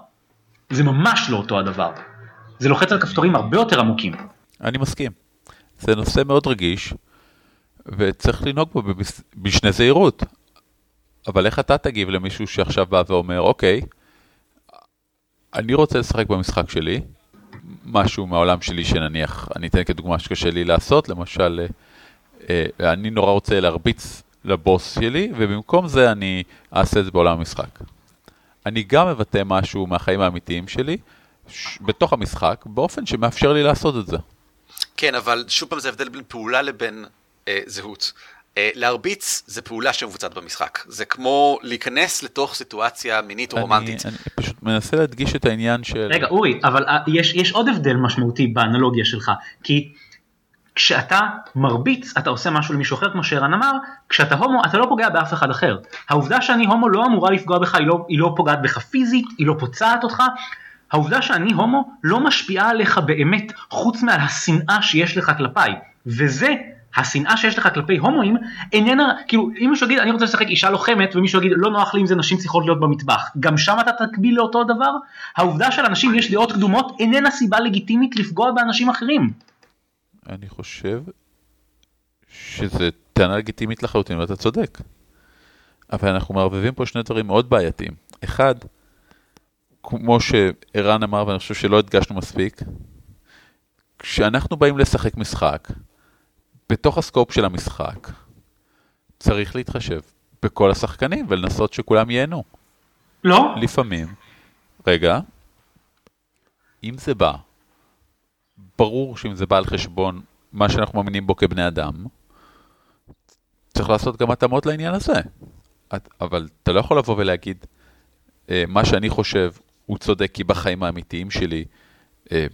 [SPEAKER 3] זה ממש לא אותו הדבר. זה לוחץ על כפתורים הרבה יותר עמוקים.
[SPEAKER 2] אני מסכים. זה נושא מאוד רגיש, וצריך לנהוג בו בשני זהירות. אבל איך אתה תגיב למישהו שעכשיו בא ואומר, אוקיי, אני רוצה לשחק במשחק שלי, משהו מהעולם שלי שנניח, אני אתן כדוגמה שקשה לי לעשות, למשל, אה, אה, אני נורא רוצה להרביץ לבוס שלי, ובמקום זה אני אעשה את זה בעולם המשחק. אני גם מבטא משהו מהחיים האמיתיים שלי, בתוך המשחק, באופן שמאפשר לי לעשות את זה.
[SPEAKER 1] כן, אבל שוב פעם זה הבדל בין פעולה לבין אה, זהות. אה, להרביץ זה פעולה שמבוצעת במשחק, זה כמו להיכנס לתוך סיטואציה מינית או רומנטית.
[SPEAKER 2] אני פשוט מנסה להדגיש את העניין של...
[SPEAKER 3] רגע אורי, אבל אה, יש, יש עוד הבדל משמעותי באנלוגיה שלך, כי כשאתה מרביץ אתה עושה משהו למישהו אחר כמו שערן אמר, כשאתה הומו אתה לא פוגע באף אחד אחר. העובדה שאני הומו לא אמורה לפגוע בך, היא לא, היא לא פוגעת בך פיזית, היא לא פוצעת אותך, העובדה שאני הומו לא משפיעה עליך באמת חוץ מהשנאה שיש לך כלפיי, וזה השנאה שיש לך כלפי הומואים איננה, כאילו אם מישהו יגיד אני רוצה לשחק אישה לוחמת ומישהו יגיד לא נוח לי עם זה נשים צריכות להיות במטבח, גם שם אתה תקביל לאותו דבר? העובדה שלאנשים יש דעות קדומות איננה סיבה לגיטימית לפגוע באנשים אחרים.
[SPEAKER 2] אני חושב שזה טענה לגיטימית לחלוטין ואתה צודק. אבל אנחנו מערבבים פה שני דברים מאוד בעייתיים. אחד, כמו שערן אמר ואני חושב שלא הדגשנו מספיק, כשאנחנו באים לשחק משחק, בתוך הסקופ של המשחק צריך להתחשב בכל השחקנים ולנסות שכולם ייהנו.
[SPEAKER 3] לא.
[SPEAKER 2] לפעמים. רגע, אם זה בא, ברור שאם זה בא על חשבון מה שאנחנו מאמינים בו כבני אדם, צריך לעשות גם התאמות לעניין הזה. אבל אתה לא יכול לבוא ולהגיד, אה, מה שאני חושב הוא צודק כי בחיים האמיתיים שלי אה,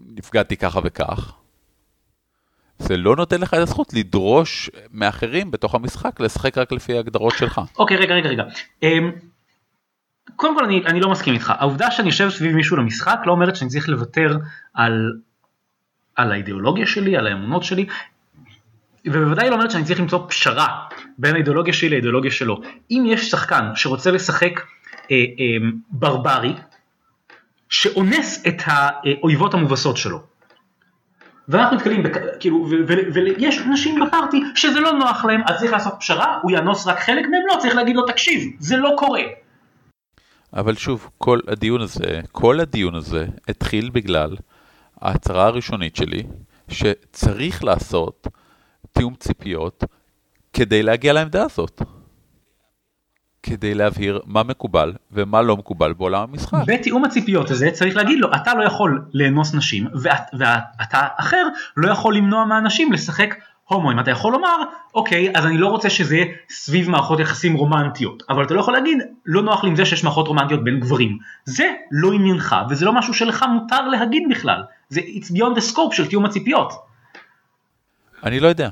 [SPEAKER 2] נפגעתי ככה וכך. זה לא נותן לך את הזכות לדרוש מאחרים בתוך המשחק לשחק רק לפי ההגדרות שלך.
[SPEAKER 3] אוקיי, רגע, רגע, רגע. אמ, קודם כל אני, אני לא מסכים איתך. העובדה שאני יושב סביב מישהו למשחק לא אומרת שאני צריך לוותר על, על האידיאולוגיה שלי, על האמונות שלי, ובוודאי לא אומרת שאני צריך למצוא פשרה בין האידיאולוגיה שלי לאידיאולוגיה שלו. אם יש שחקן שרוצה לשחק אה, אה, ברברי, שאונס את האויבות המובסות שלו, ואנחנו נתקלים, בכ... כאילו, ויש אנשים בפארטי שזה לא נוח להם, אז צריך לעשות פשרה, הוא יאנוס רק חלק מהם, לא, צריך להגיד לו תקשיב, זה לא קורה.
[SPEAKER 2] אבל שוב, כל הדיון הזה, כל הדיון הזה התחיל בגלל ההצהרה הראשונית שלי, שצריך לעשות תיאום ציפיות כדי להגיע לעמדה הזאת. כדי להבהיר מה מקובל ומה לא מקובל בעולם המשחק.
[SPEAKER 3] בתיאום הציפיות הזה צריך להגיד לו אתה לא יכול לאנוס נשים ואת, ואתה אחר לא יכול למנוע מהנשים לשחק הומואים אתה יכול לומר אוקיי אז אני לא רוצה שזה יהיה סביב מערכות יחסים רומנטיות אבל אתה לא יכול להגיד לא נוח לי עם זה שיש מערכות רומנטיות בין גברים זה לא עניינך וזה לא משהו שלך מותר להגיד בכלל זה it's beyond the scope של תיאום הציפיות.
[SPEAKER 2] אני לא יודע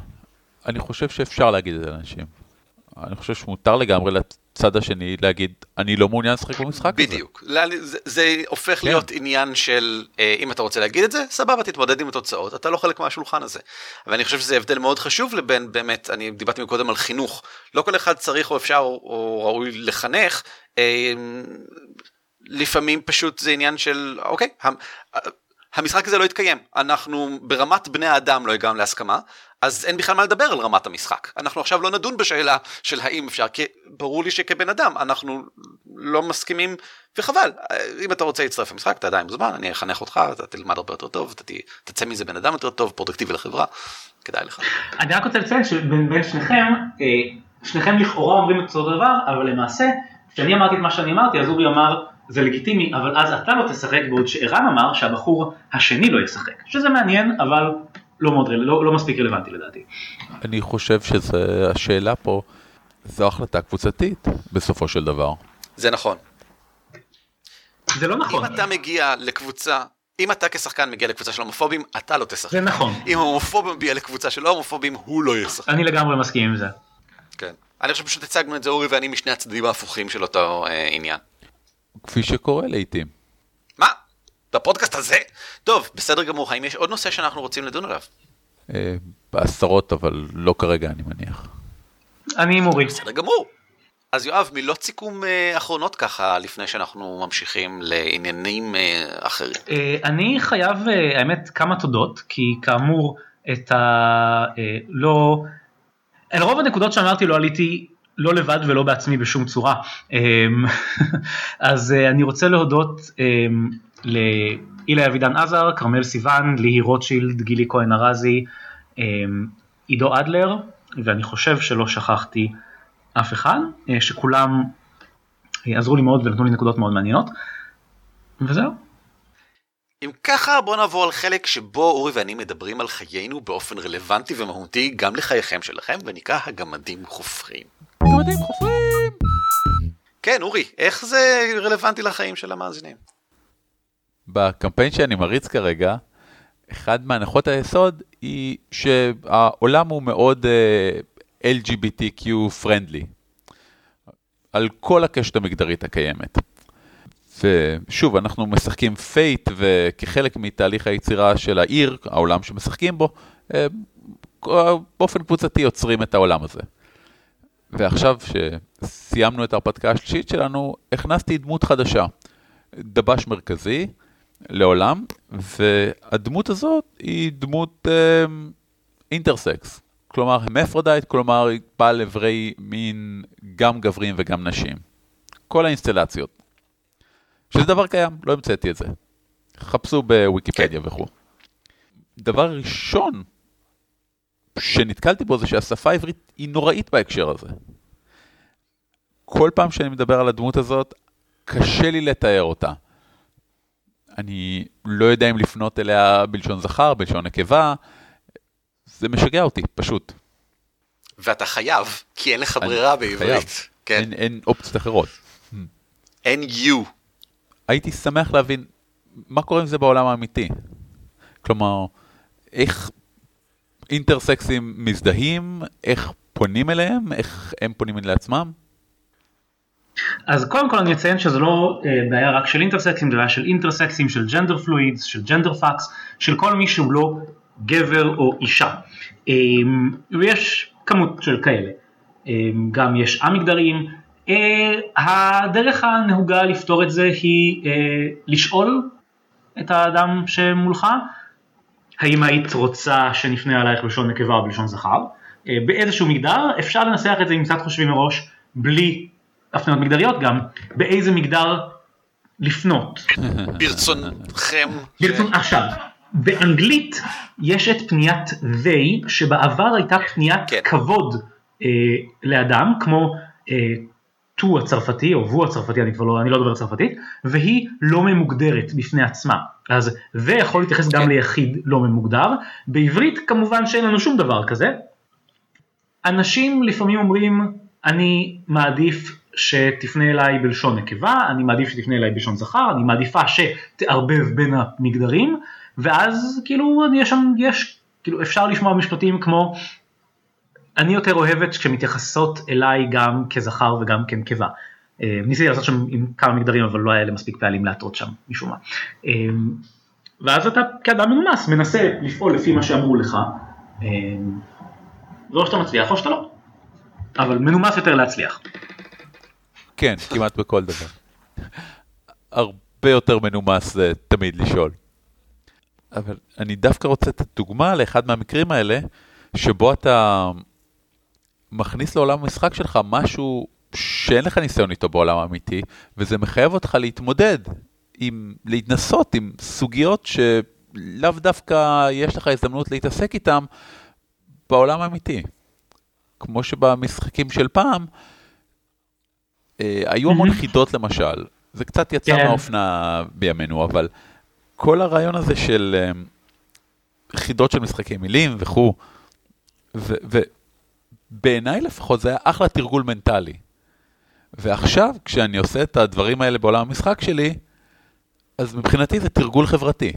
[SPEAKER 2] אני חושב שאפשר להגיד את זה לאנשים. אני חושב שמותר לגמרי לצד השני להגיד, אני לא מעוניין לשחק במשחק
[SPEAKER 1] הזה. בדיוק. זה, זה הופך כן. להיות עניין של, אה, אם אתה רוצה להגיד את זה, סבבה, תתמודד עם התוצאות, אתה לא חלק מהשולחן הזה. ואני חושב שזה הבדל מאוד חשוב לבין, באמת, אני דיברתי מקודם על חינוך. לא כל אחד צריך או אפשר או ראוי לחנך. אה, לפעמים פשוט זה עניין של, אוקיי, המשחק הזה לא יתקיים, אנחנו ברמת בני האדם לא הגענו להסכמה, אז אין בכלל מה לדבר על רמת המשחק. אנחנו עכשיו לא נדון בשאלה של האם אפשר, כי ברור לי שכבן אדם אנחנו לא מסכימים, וחבל, אם אתה רוצה להצטרף למשחק אתה עדיין מוזמן, אני אחנך אותך, אתה תלמד הרבה יותר טוב, אתה תצא מזה בן אדם יותר טוב, פרודקטיבי לחברה, כדאי לך.
[SPEAKER 3] אני רק רוצה לציין שבין שניכם, אה, שניכם לכאורה אומרים את אותו דבר, אבל למעשה, כשאני אמרתי את מה שאני אמרתי, אז אורי אמר, זה לגיטימי, אבל אז אתה לא תשחק, בעוד שערן אמר שהבחור השני לא ישחק, שזה מעניין, אבל לא, מאוד, לא, לא מספיק רלוונטי לדעתי.
[SPEAKER 2] אני חושב שהשאלה פה, זו החלטה קבוצתית בסופו של דבר.
[SPEAKER 1] זה נכון.
[SPEAKER 3] זה לא נכון.
[SPEAKER 1] אם אתה מגיע לקבוצה, אם אתה כשחקן מגיע לקבוצה של הומופובים, אתה לא תשחק.
[SPEAKER 3] זה נכון.
[SPEAKER 1] אם הומופוב מגיע לקבוצה של הומופובים, הוא לא ישחק.
[SPEAKER 3] אני לגמרי מסכים עם זה.
[SPEAKER 1] כן. אני חושב שפשוט הצגנו את זה אורי ואני משני הצדדים ההפוכים של אותו אה, עניין.
[SPEAKER 2] כפי שקורה לעיתים.
[SPEAKER 1] מה? בפודקאסט הזה? טוב, בסדר גמור, האם יש עוד נושא שאנחנו רוצים לדון עליו?
[SPEAKER 2] אה, בעשרות, אבל לא כרגע, אני מניח.
[SPEAKER 3] אני מוריד.
[SPEAKER 1] בסדר גמור. אז יואב, מילות סיכום אה, אחרונות ככה, לפני שאנחנו ממשיכים לעניינים אה, אחרים.
[SPEAKER 3] אני חייב, האמת, כמה תודות, כי כאמור, את ה... לא... אל רוב הנקודות שאמרתי לא עליתי לא לבד ולא בעצמי בשום צורה. אז אני רוצה להודות לאילי אבידן עזר, כרמל סיוון, ליהי רוטשילד, גילי כהן ארזי, אמ, עידו אדלר, ואני חושב שלא שכחתי אף אחד, אה, שכולם אה, עזרו לי מאוד ונתנו לי נקודות מאוד מעניינות, וזהו.
[SPEAKER 1] אם ככה בוא נעבור על חלק שבו אורי ואני מדברים על חיינו באופן רלוונטי ומהותי גם לחייכם שלכם ונקרא הגמדים חופרים.
[SPEAKER 2] גמדים חופרים!
[SPEAKER 1] כן אורי, איך זה רלוונטי לחיים של המאזינים?
[SPEAKER 2] בקמפיין שאני מריץ כרגע, אחד מהנחות היסוד היא שהעולם הוא מאוד uh, אה, LGBTQ friendly, על כל הקשת המגדרית הקיימת. ושוב, אנחנו משחקים פייט, וכחלק מתהליך היצירה של העיר, העולם שמשחקים בו, uh, באופן קבוצתי יוצרים את העולם הזה. ועכשיו שסיימנו את ההרפתקה השלישית שלנו, הכנסתי דמות חדשה, דבש מרכזי, לעולם, והדמות הזאת היא דמות אה, intersex. כלומר, hermaphrodite, כלומר, היא בעלת איברי מין גם גברים וגם נשים. כל האינסטלציות. שזה דבר קיים, לא המצאתי את זה. חפשו בוויקיפדיה כן. וכו'. דבר ראשון שנתקלתי בו זה שהשפה העברית היא נוראית בהקשר הזה. כל פעם שאני מדבר על הדמות הזאת, קשה לי לתאר אותה. אני לא יודע אם לפנות אליה בלשון זכר, בלשון נקבה, זה משגע אותי, פשוט.
[SPEAKER 1] ואתה חייב, כי אין לך ברירה בעברית.
[SPEAKER 2] כן. אין, אין אופציות אחרות.
[SPEAKER 1] אין you.
[SPEAKER 2] הייתי שמח להבין מה קורה עם זה בעולם האמיתי. כלומר, איך אינטרסקסים מזדהים, איך פונים אליהם, איך הם פונים לעצמם.
[SPEAKER 3] אז קודם כל אני אציין שזה לא אה, בעיה רק של אינטרסקסים, זה בעיה של אינטרסקסים, של gender fluids, של gender fucks, של כל מי שהוא לא גבר או אישה. אמ, ויש כמות של כאלה. אמ, גם יש א-מגדריים. אה, הדרך הנהוגה לפתור את זה היא אה, לשאול את האדם שמולך, האם היית רוצה שנפנה אלייך בלשון נקבה או בלשון זכר. Uh, באיזשהו מגדר אפשר לנסח את זה אם קצת חושבים מראש בלי הפניות מגדריות גם, באיזה מגדר לפנות.
[SPEAKER 1] ברצונכם.
[SPEAKER 3] ברצון, עכשיו, באנגלית יש את פניית they שבעבר הייתה פניית
[SPEAKER 1] כן.
[SPEAKER 3] כבוד אה, לאדם כמו אה, to הצרפתי או והוא הצרפתי אני כבר לא, אני לא דובר צרפתית והיא לא ממוגדרת בפני עצמה אז זה יכול להתייחס גם
[SPEAKER 1] כן.
[SPEAKER 3] ליחיד לא ממוגדר בעברית כמובן שאין לנו שום דבר כזה אנשים לפעמים אומרים אני מעדיף שתפנה אליי בלשון נקבה, אני מעדיף שתפנה אליי בלשון זכר, אני מעדיפה שתערבב בין המגדרים, ואז כאילו יש שם, יש, כאילו אפשר לשמוע משפטים כמו אני יותר אוהבת כשמתייחסות אליי גם כזכר וגם כנקבה. אה, ניסיתי לעשות שם עם כמה מגדרים אבל לא היה לי מספיק פעלים להטעות שם משום מה. אה, ואז אתה כאדם מנומס מנסה לפעול לפי מה שאמרו לך. אה, ואו שאתה מצליח או שאתה לא. אבל מנומס יותר להצליח.
[SPEAKER 2] כן, כמעט בכל דבר. הרבה יותר מנומס זה תמיד לשאול. אבל אני דווקא רוצה לתת דוגמה לאחד מהמקרים האלה, שבו אתה מכניס לעולם המשחק שלך משהו שאין לך ניסיון איתו בעולם האמיתי, וזה מחייב אותך להתמודד, עם, להתנסות עם סוגיות שלאו דווקא יש לך הזדמנות להתעסק איתם בעולם האמיתי. כמו שבמשחקים של פעם, אה, היו המון
[SPEAKER 3] מהמם.
[SPEAKER 2] חידות למשל, זה קצת יצא
[SPEAKER 3] כן.
[SPEAKER 2] מהאופנה בימינו, אבל כל הרעיון הזה של אה, חידות של משחקי מילים וכו', ובעיניי לפחות זה היה אחלה תרגול מנטלי. ועכשיו, כשאני עושה את הדברים האלה בעולם המשחק שלי, אז מבחינתי זה תרגול חברתי.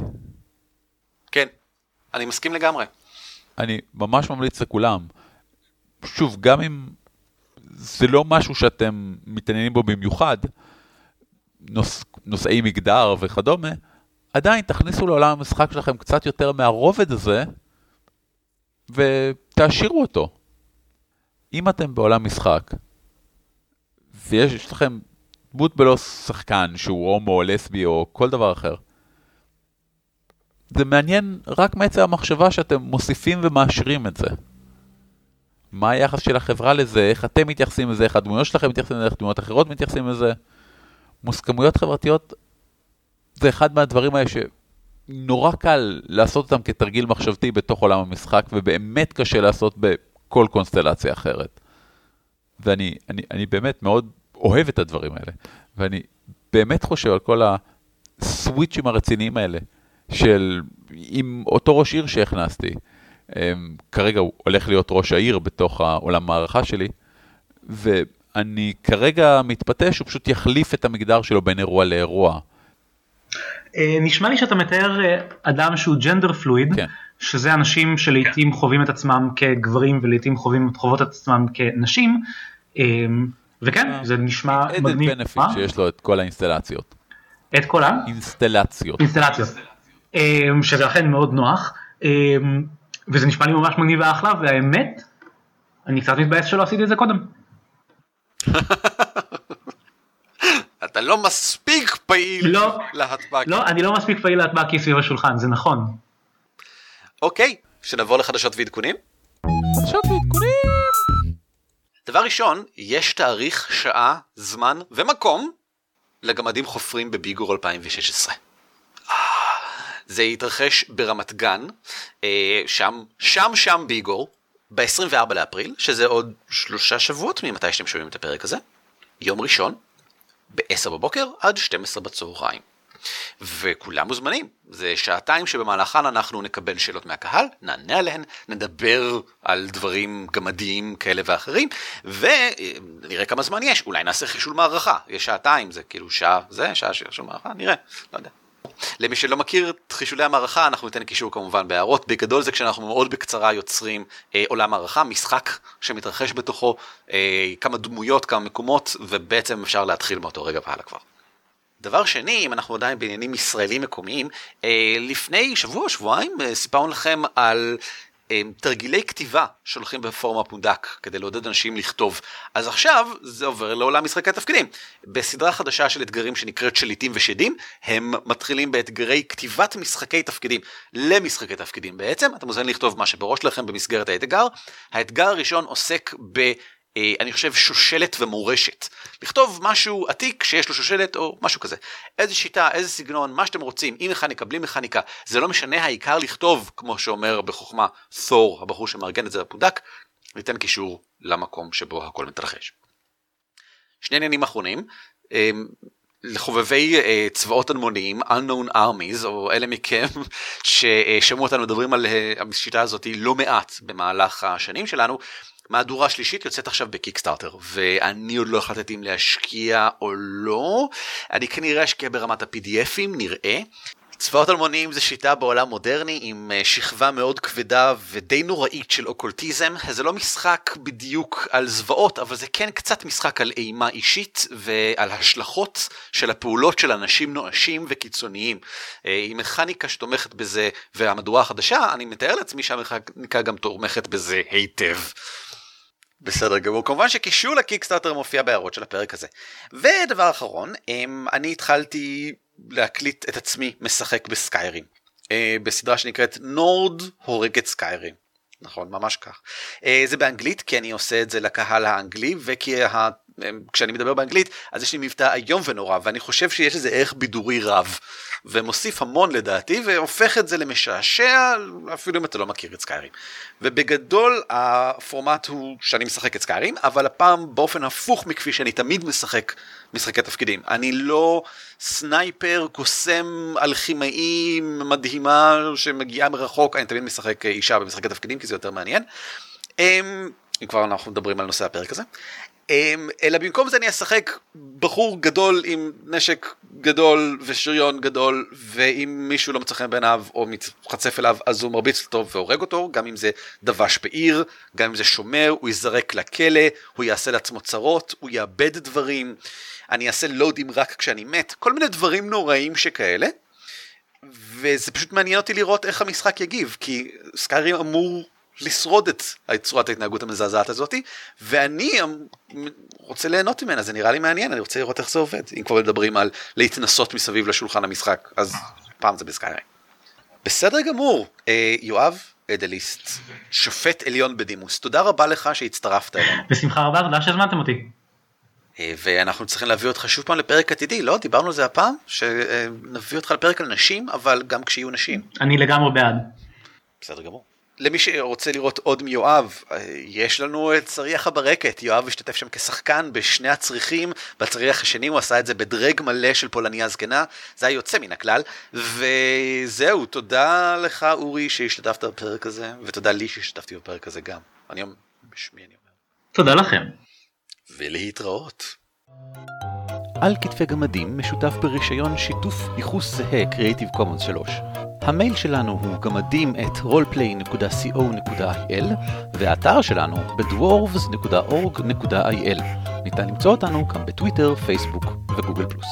[SPEAKER 1] כן, אני מסכים לגמרי.
[SPEAKER 2] אני ממש ממליץ לכולם. שוב, גם אם זה לא משהו שאתם מתעניינים בו במיוחד, נוס, נושאי מגדר וכדומה, עדיין תכניסו לעולם המשחק שלכם קצת יותר מהרובד הזה, ותעשירו אותו. אם אתם בעולם משחק, ויש לכם דמות בלא שחקן שהוא הומו או לסבי או כל דבר אחר, זה מעניין רק מעצם המחשבה שאתם מוסיפים ומעשירים את זה. מה היחס של החברה לזה, איך אתם מתייחסים לזה, איך הדמויות שלכם מתייחסים לזה, איך דמויות אחרות מתייחסים לזה. מוסכמויות חברתיות זה אחד מהדברים האלה שנורא קל לעשות אותם כתרגיל מחשבתי בתוך עולם המשחק, ובאמת קשה לעשות בכל קונסטלציה אחרת. ואני אני, אני באמת מאוד אוהב את הדברים האלה, ואני באמת חושב על כל הסוויצ'ים הרציניים האלה, של עם אותו ראש עיר שהכנסתי, אמ, כרגע הוא הולך להיות ראש העיר בתוך העולם הערכה שלי, ואני כרגע מתפתה שהוא פשוט יחליף את המגדר שלו בין אירוע לאירוע.
[SPEAKER 3] אה, נשמע לי שאתה מתאר אה, אדם שהוא ג'נדר פלואיד,
[SPEAKER 2] כן.
[SPEAKER 3] שזה אנשים שלעיתים חווים את עצמם כגברים ולעיתים חווים את עצמם כנשים, אה, וכן, זה נשמע מגניב.
[SPEAKER 2] benefit
[SPEAKER 3] מה?
[SPEAKER 2] שיש לו את כל האינסטלציות.
[SPEAKER 3] את כל ה?
[SPEAKER 2] אינסטלציות.
[SPEAKER 3] אינסטלציות. אה, שזה אכן מאוד נוח, אה, וזה נשמע לי ממש מגניב ואחלה, והאמת, אני קצת מתבאס שלא עשיתי את זה קודם.
[SPEAKER 1] אתה לא מספיק פעיל
[SPEAKER 3] לא.
[SPEAKER 1] להטבק.
[SPEAKER 3] לא, אני לא מספיק פעיל להטבקי סביב השולחן, זה נכון.
[SPEAKER 1] אוקיי, שנעבור לחדשות ועדכונים. דבר ראשון, יש תאריך, שעה, זמן ומקום לגמדים חופרים בביגור 2016. אה, זה יתרחש ברמת גן, אה, שם, שם שם ביגור, ב-24 לאפריל, שזה עוד שלושה שבועות ממתי שאתם שומעים את הפרק הזה, יום ראשון, ב-10 בבוקר עד 12 בצהריים. וכולם מוזמנים, זה שעתיים שבמהלכן אנחנו נקבל שאלות מהקהל, נענה עליהן, נדבר על דברים גמדיים כאלה ואחרים, ונראה כמה זמן יש, אולי נעשה חישול מערכה, יש שעתיים, זה כאילו שעה זה, שעה של חישול מערכה, נראה, לא יודע. למי שלא מכיר את חישולי המערכה, אנחנו ניתן קישור כמובן בהערות. בגדול זה כשאנחנו מאוד בקצרה יוצרים אה, עולם מערכה, משחק שמתרחש בתוכו אה, כמה דמויות, כמה מקומות, ובעצם אפשר להתחיל מאותו רגע והלאה כבר. דבר שני, אם אנחנו עדיין בעניינים ישראלים מקומיים, אה, לפני שבוע שבועיים אה, סיפרנו לכם על אה, תרגילי כתיבה שהולכים בפורמה פונדק כדי לעודד אנשים לכתוב. אז עכשיו זה עובר לעולם משחקי התפקידים. בסדרה חדשה של אתגרים שנקראת שליטים ושדים, הם מתחילים באתגרי כתיבת משחקי תפקידים למשחקי תפקידים בעצם. אתם מוזמנים לכתוב מה שבראש לכם במסגרת האתגר. האתגר הראשון עוסק ב... אה, אני חושב, שושלת ומורשת. לכתוב משהו עתיק שיש לו שושלת או משהו כזה. איזה שיטה, איזה סגנון, מה שאתם רוצים, עם מכניקה, בלי מכניקה, זה לא משנה, העיקר לכתוב, כמו שאומר בחוכמה תור, הבחור שמארגן את זה בפונדק, ניתן קישור למקום שבו הכל מתרחש. שני עניינים אחרונים, אמ, לחובבי uh, צבאות אלמוניים, unknown armies, או אלה מכם ששמעו אותנו מדברים על השיטה הזאת לא מעט במהלך השנים שלנו, מהדורה שלישית יוצאת עכשיו בקיקסטארטר, ואני עוד לא החלטתי אם להשקיע או לא, אני כנראה אשקיע ברמת ה-PDFים, נראה. צבאות אלמוניים זה שיטה בעולם מודרני עם אה, שכבה מאוד כבדה ודי נוראית של אוקולטיזם. זה לא משחק בדיוק על זוועות, אבל זה כן קצת משחק על אימה אישית ועל השלכות של הפעולות של אנשים נואשים וקיצוניים. אה, עם מכניקה שתומכת בזה והמדורה החדשה, אני מתאר לעצמי שהמכניקה גם תומכת בזה היטב. בסדר גמור, כמובן שקישור לקיקסטארטר מופיע בהערות של הפרק הזה. ודבר אחרון, אמ, אני התחלתי להקליט את עצמי משחק בסקיירים. אה, בסדרה שנקראת נורד הורג את סקיירים. נכון, ממש כך. אה, זה באנגלית כי אני עושה את זה לקהל האנגלי וכי. כשאני מדבר באנגלית אז יש לי מבטא איום ונורא ואני חושב שיש לזה ערך בידורי רב. ומוסיף המון לדעתי והופך את זה למשעשע אפילו אם אתה לא מכיר את סקיירים. ובגדול הפורמט הוא שאני משחק את סקיירים אבל הפעם באופן הפוך מכפי שאני תמיד משחק משחקי תפקידים. אני לא סנייפר קוסם אלכימאי מדהימה שמגיעה מרחוק אני תמיד משחק אישה במשחקי תפקידים כי זה יותר מעניין. אמ, אם כבר אנחנו מדברים על נושא הפרק הזה. אמ, אלא במקום זה אני אשחק בחור גדול עם נשק גדול ושריון גדול ואם מישהו לא מצא חן בעיניו או מתחצף אליו אז הוא מרביץ אותו והורג אותו גם אם זה דבש בעיר גם אם זה שומר הוא ייזרק לכלא הוא יעשה לעצמו צרות הוא יאבד דברים. אני אעשה לודים רק כשאני מת כל מיני דברים נוראים שכאלה וזה פשוט מעניין אותי לראות איך המשחק יגיב כי סקיירים אמור לשרוד את צורת ההתנהגות המזעזעת הזאתי ואני רוצה ליהנות ממנה זה נראה לי מעניין אני רוצה לראות איך זה עובד אם כבר מדברים על להתנסות מסביב לשולחן המשחק אז פעם זה בסקיירי. בסדר גמור אה, יואב אדליסט שופט עליון בדימוס תודה רבה לך שהצטרפת אלינו.
[SPEAKER 3] בשמחה רבה תודה שהזמנתם אותי.
[SPEAKER 1] אה, ואנחנו צריכים להביא אותך שוב פעם לפרק עתידי לא דיברנו על זה הפעם שנביא אותך לפרק על נשים אבל גם כשיהיו נשים.
[SPEAKER 3] אני לגמרי בעד.
[SPEAKER 1] בסדר גמור. למי שרוצה לראות עוד מיואב, יש לנו את צריח הברקת, יואב השתתף שם כשחקן בשני הצריחים, בצריח השני הוא עשה את זה בדרג מלא של פולניה זקנה, זה היה יוצא מן הכלל, וזהו, תודה לך אורי שהשתתפת בפרק הזה, ותודה לי שהשתתפתי בפרק הזה גם, אני אומר, בשמי אני אומר.
[SPEAKER 3] תודה לכם.
[SPEAKER 1] ולהתראות. על כתפי גמדים משותף ברישיון שיתוף ייחוס זהה Creative Commons 3. המייל שלנו הוא גמדים את roleplay.co.il והאתר שלנו בדוורבס.org.il. ניתן למצוא אותנו גם בטוויטר, פייסבוק וגוגל פלוס.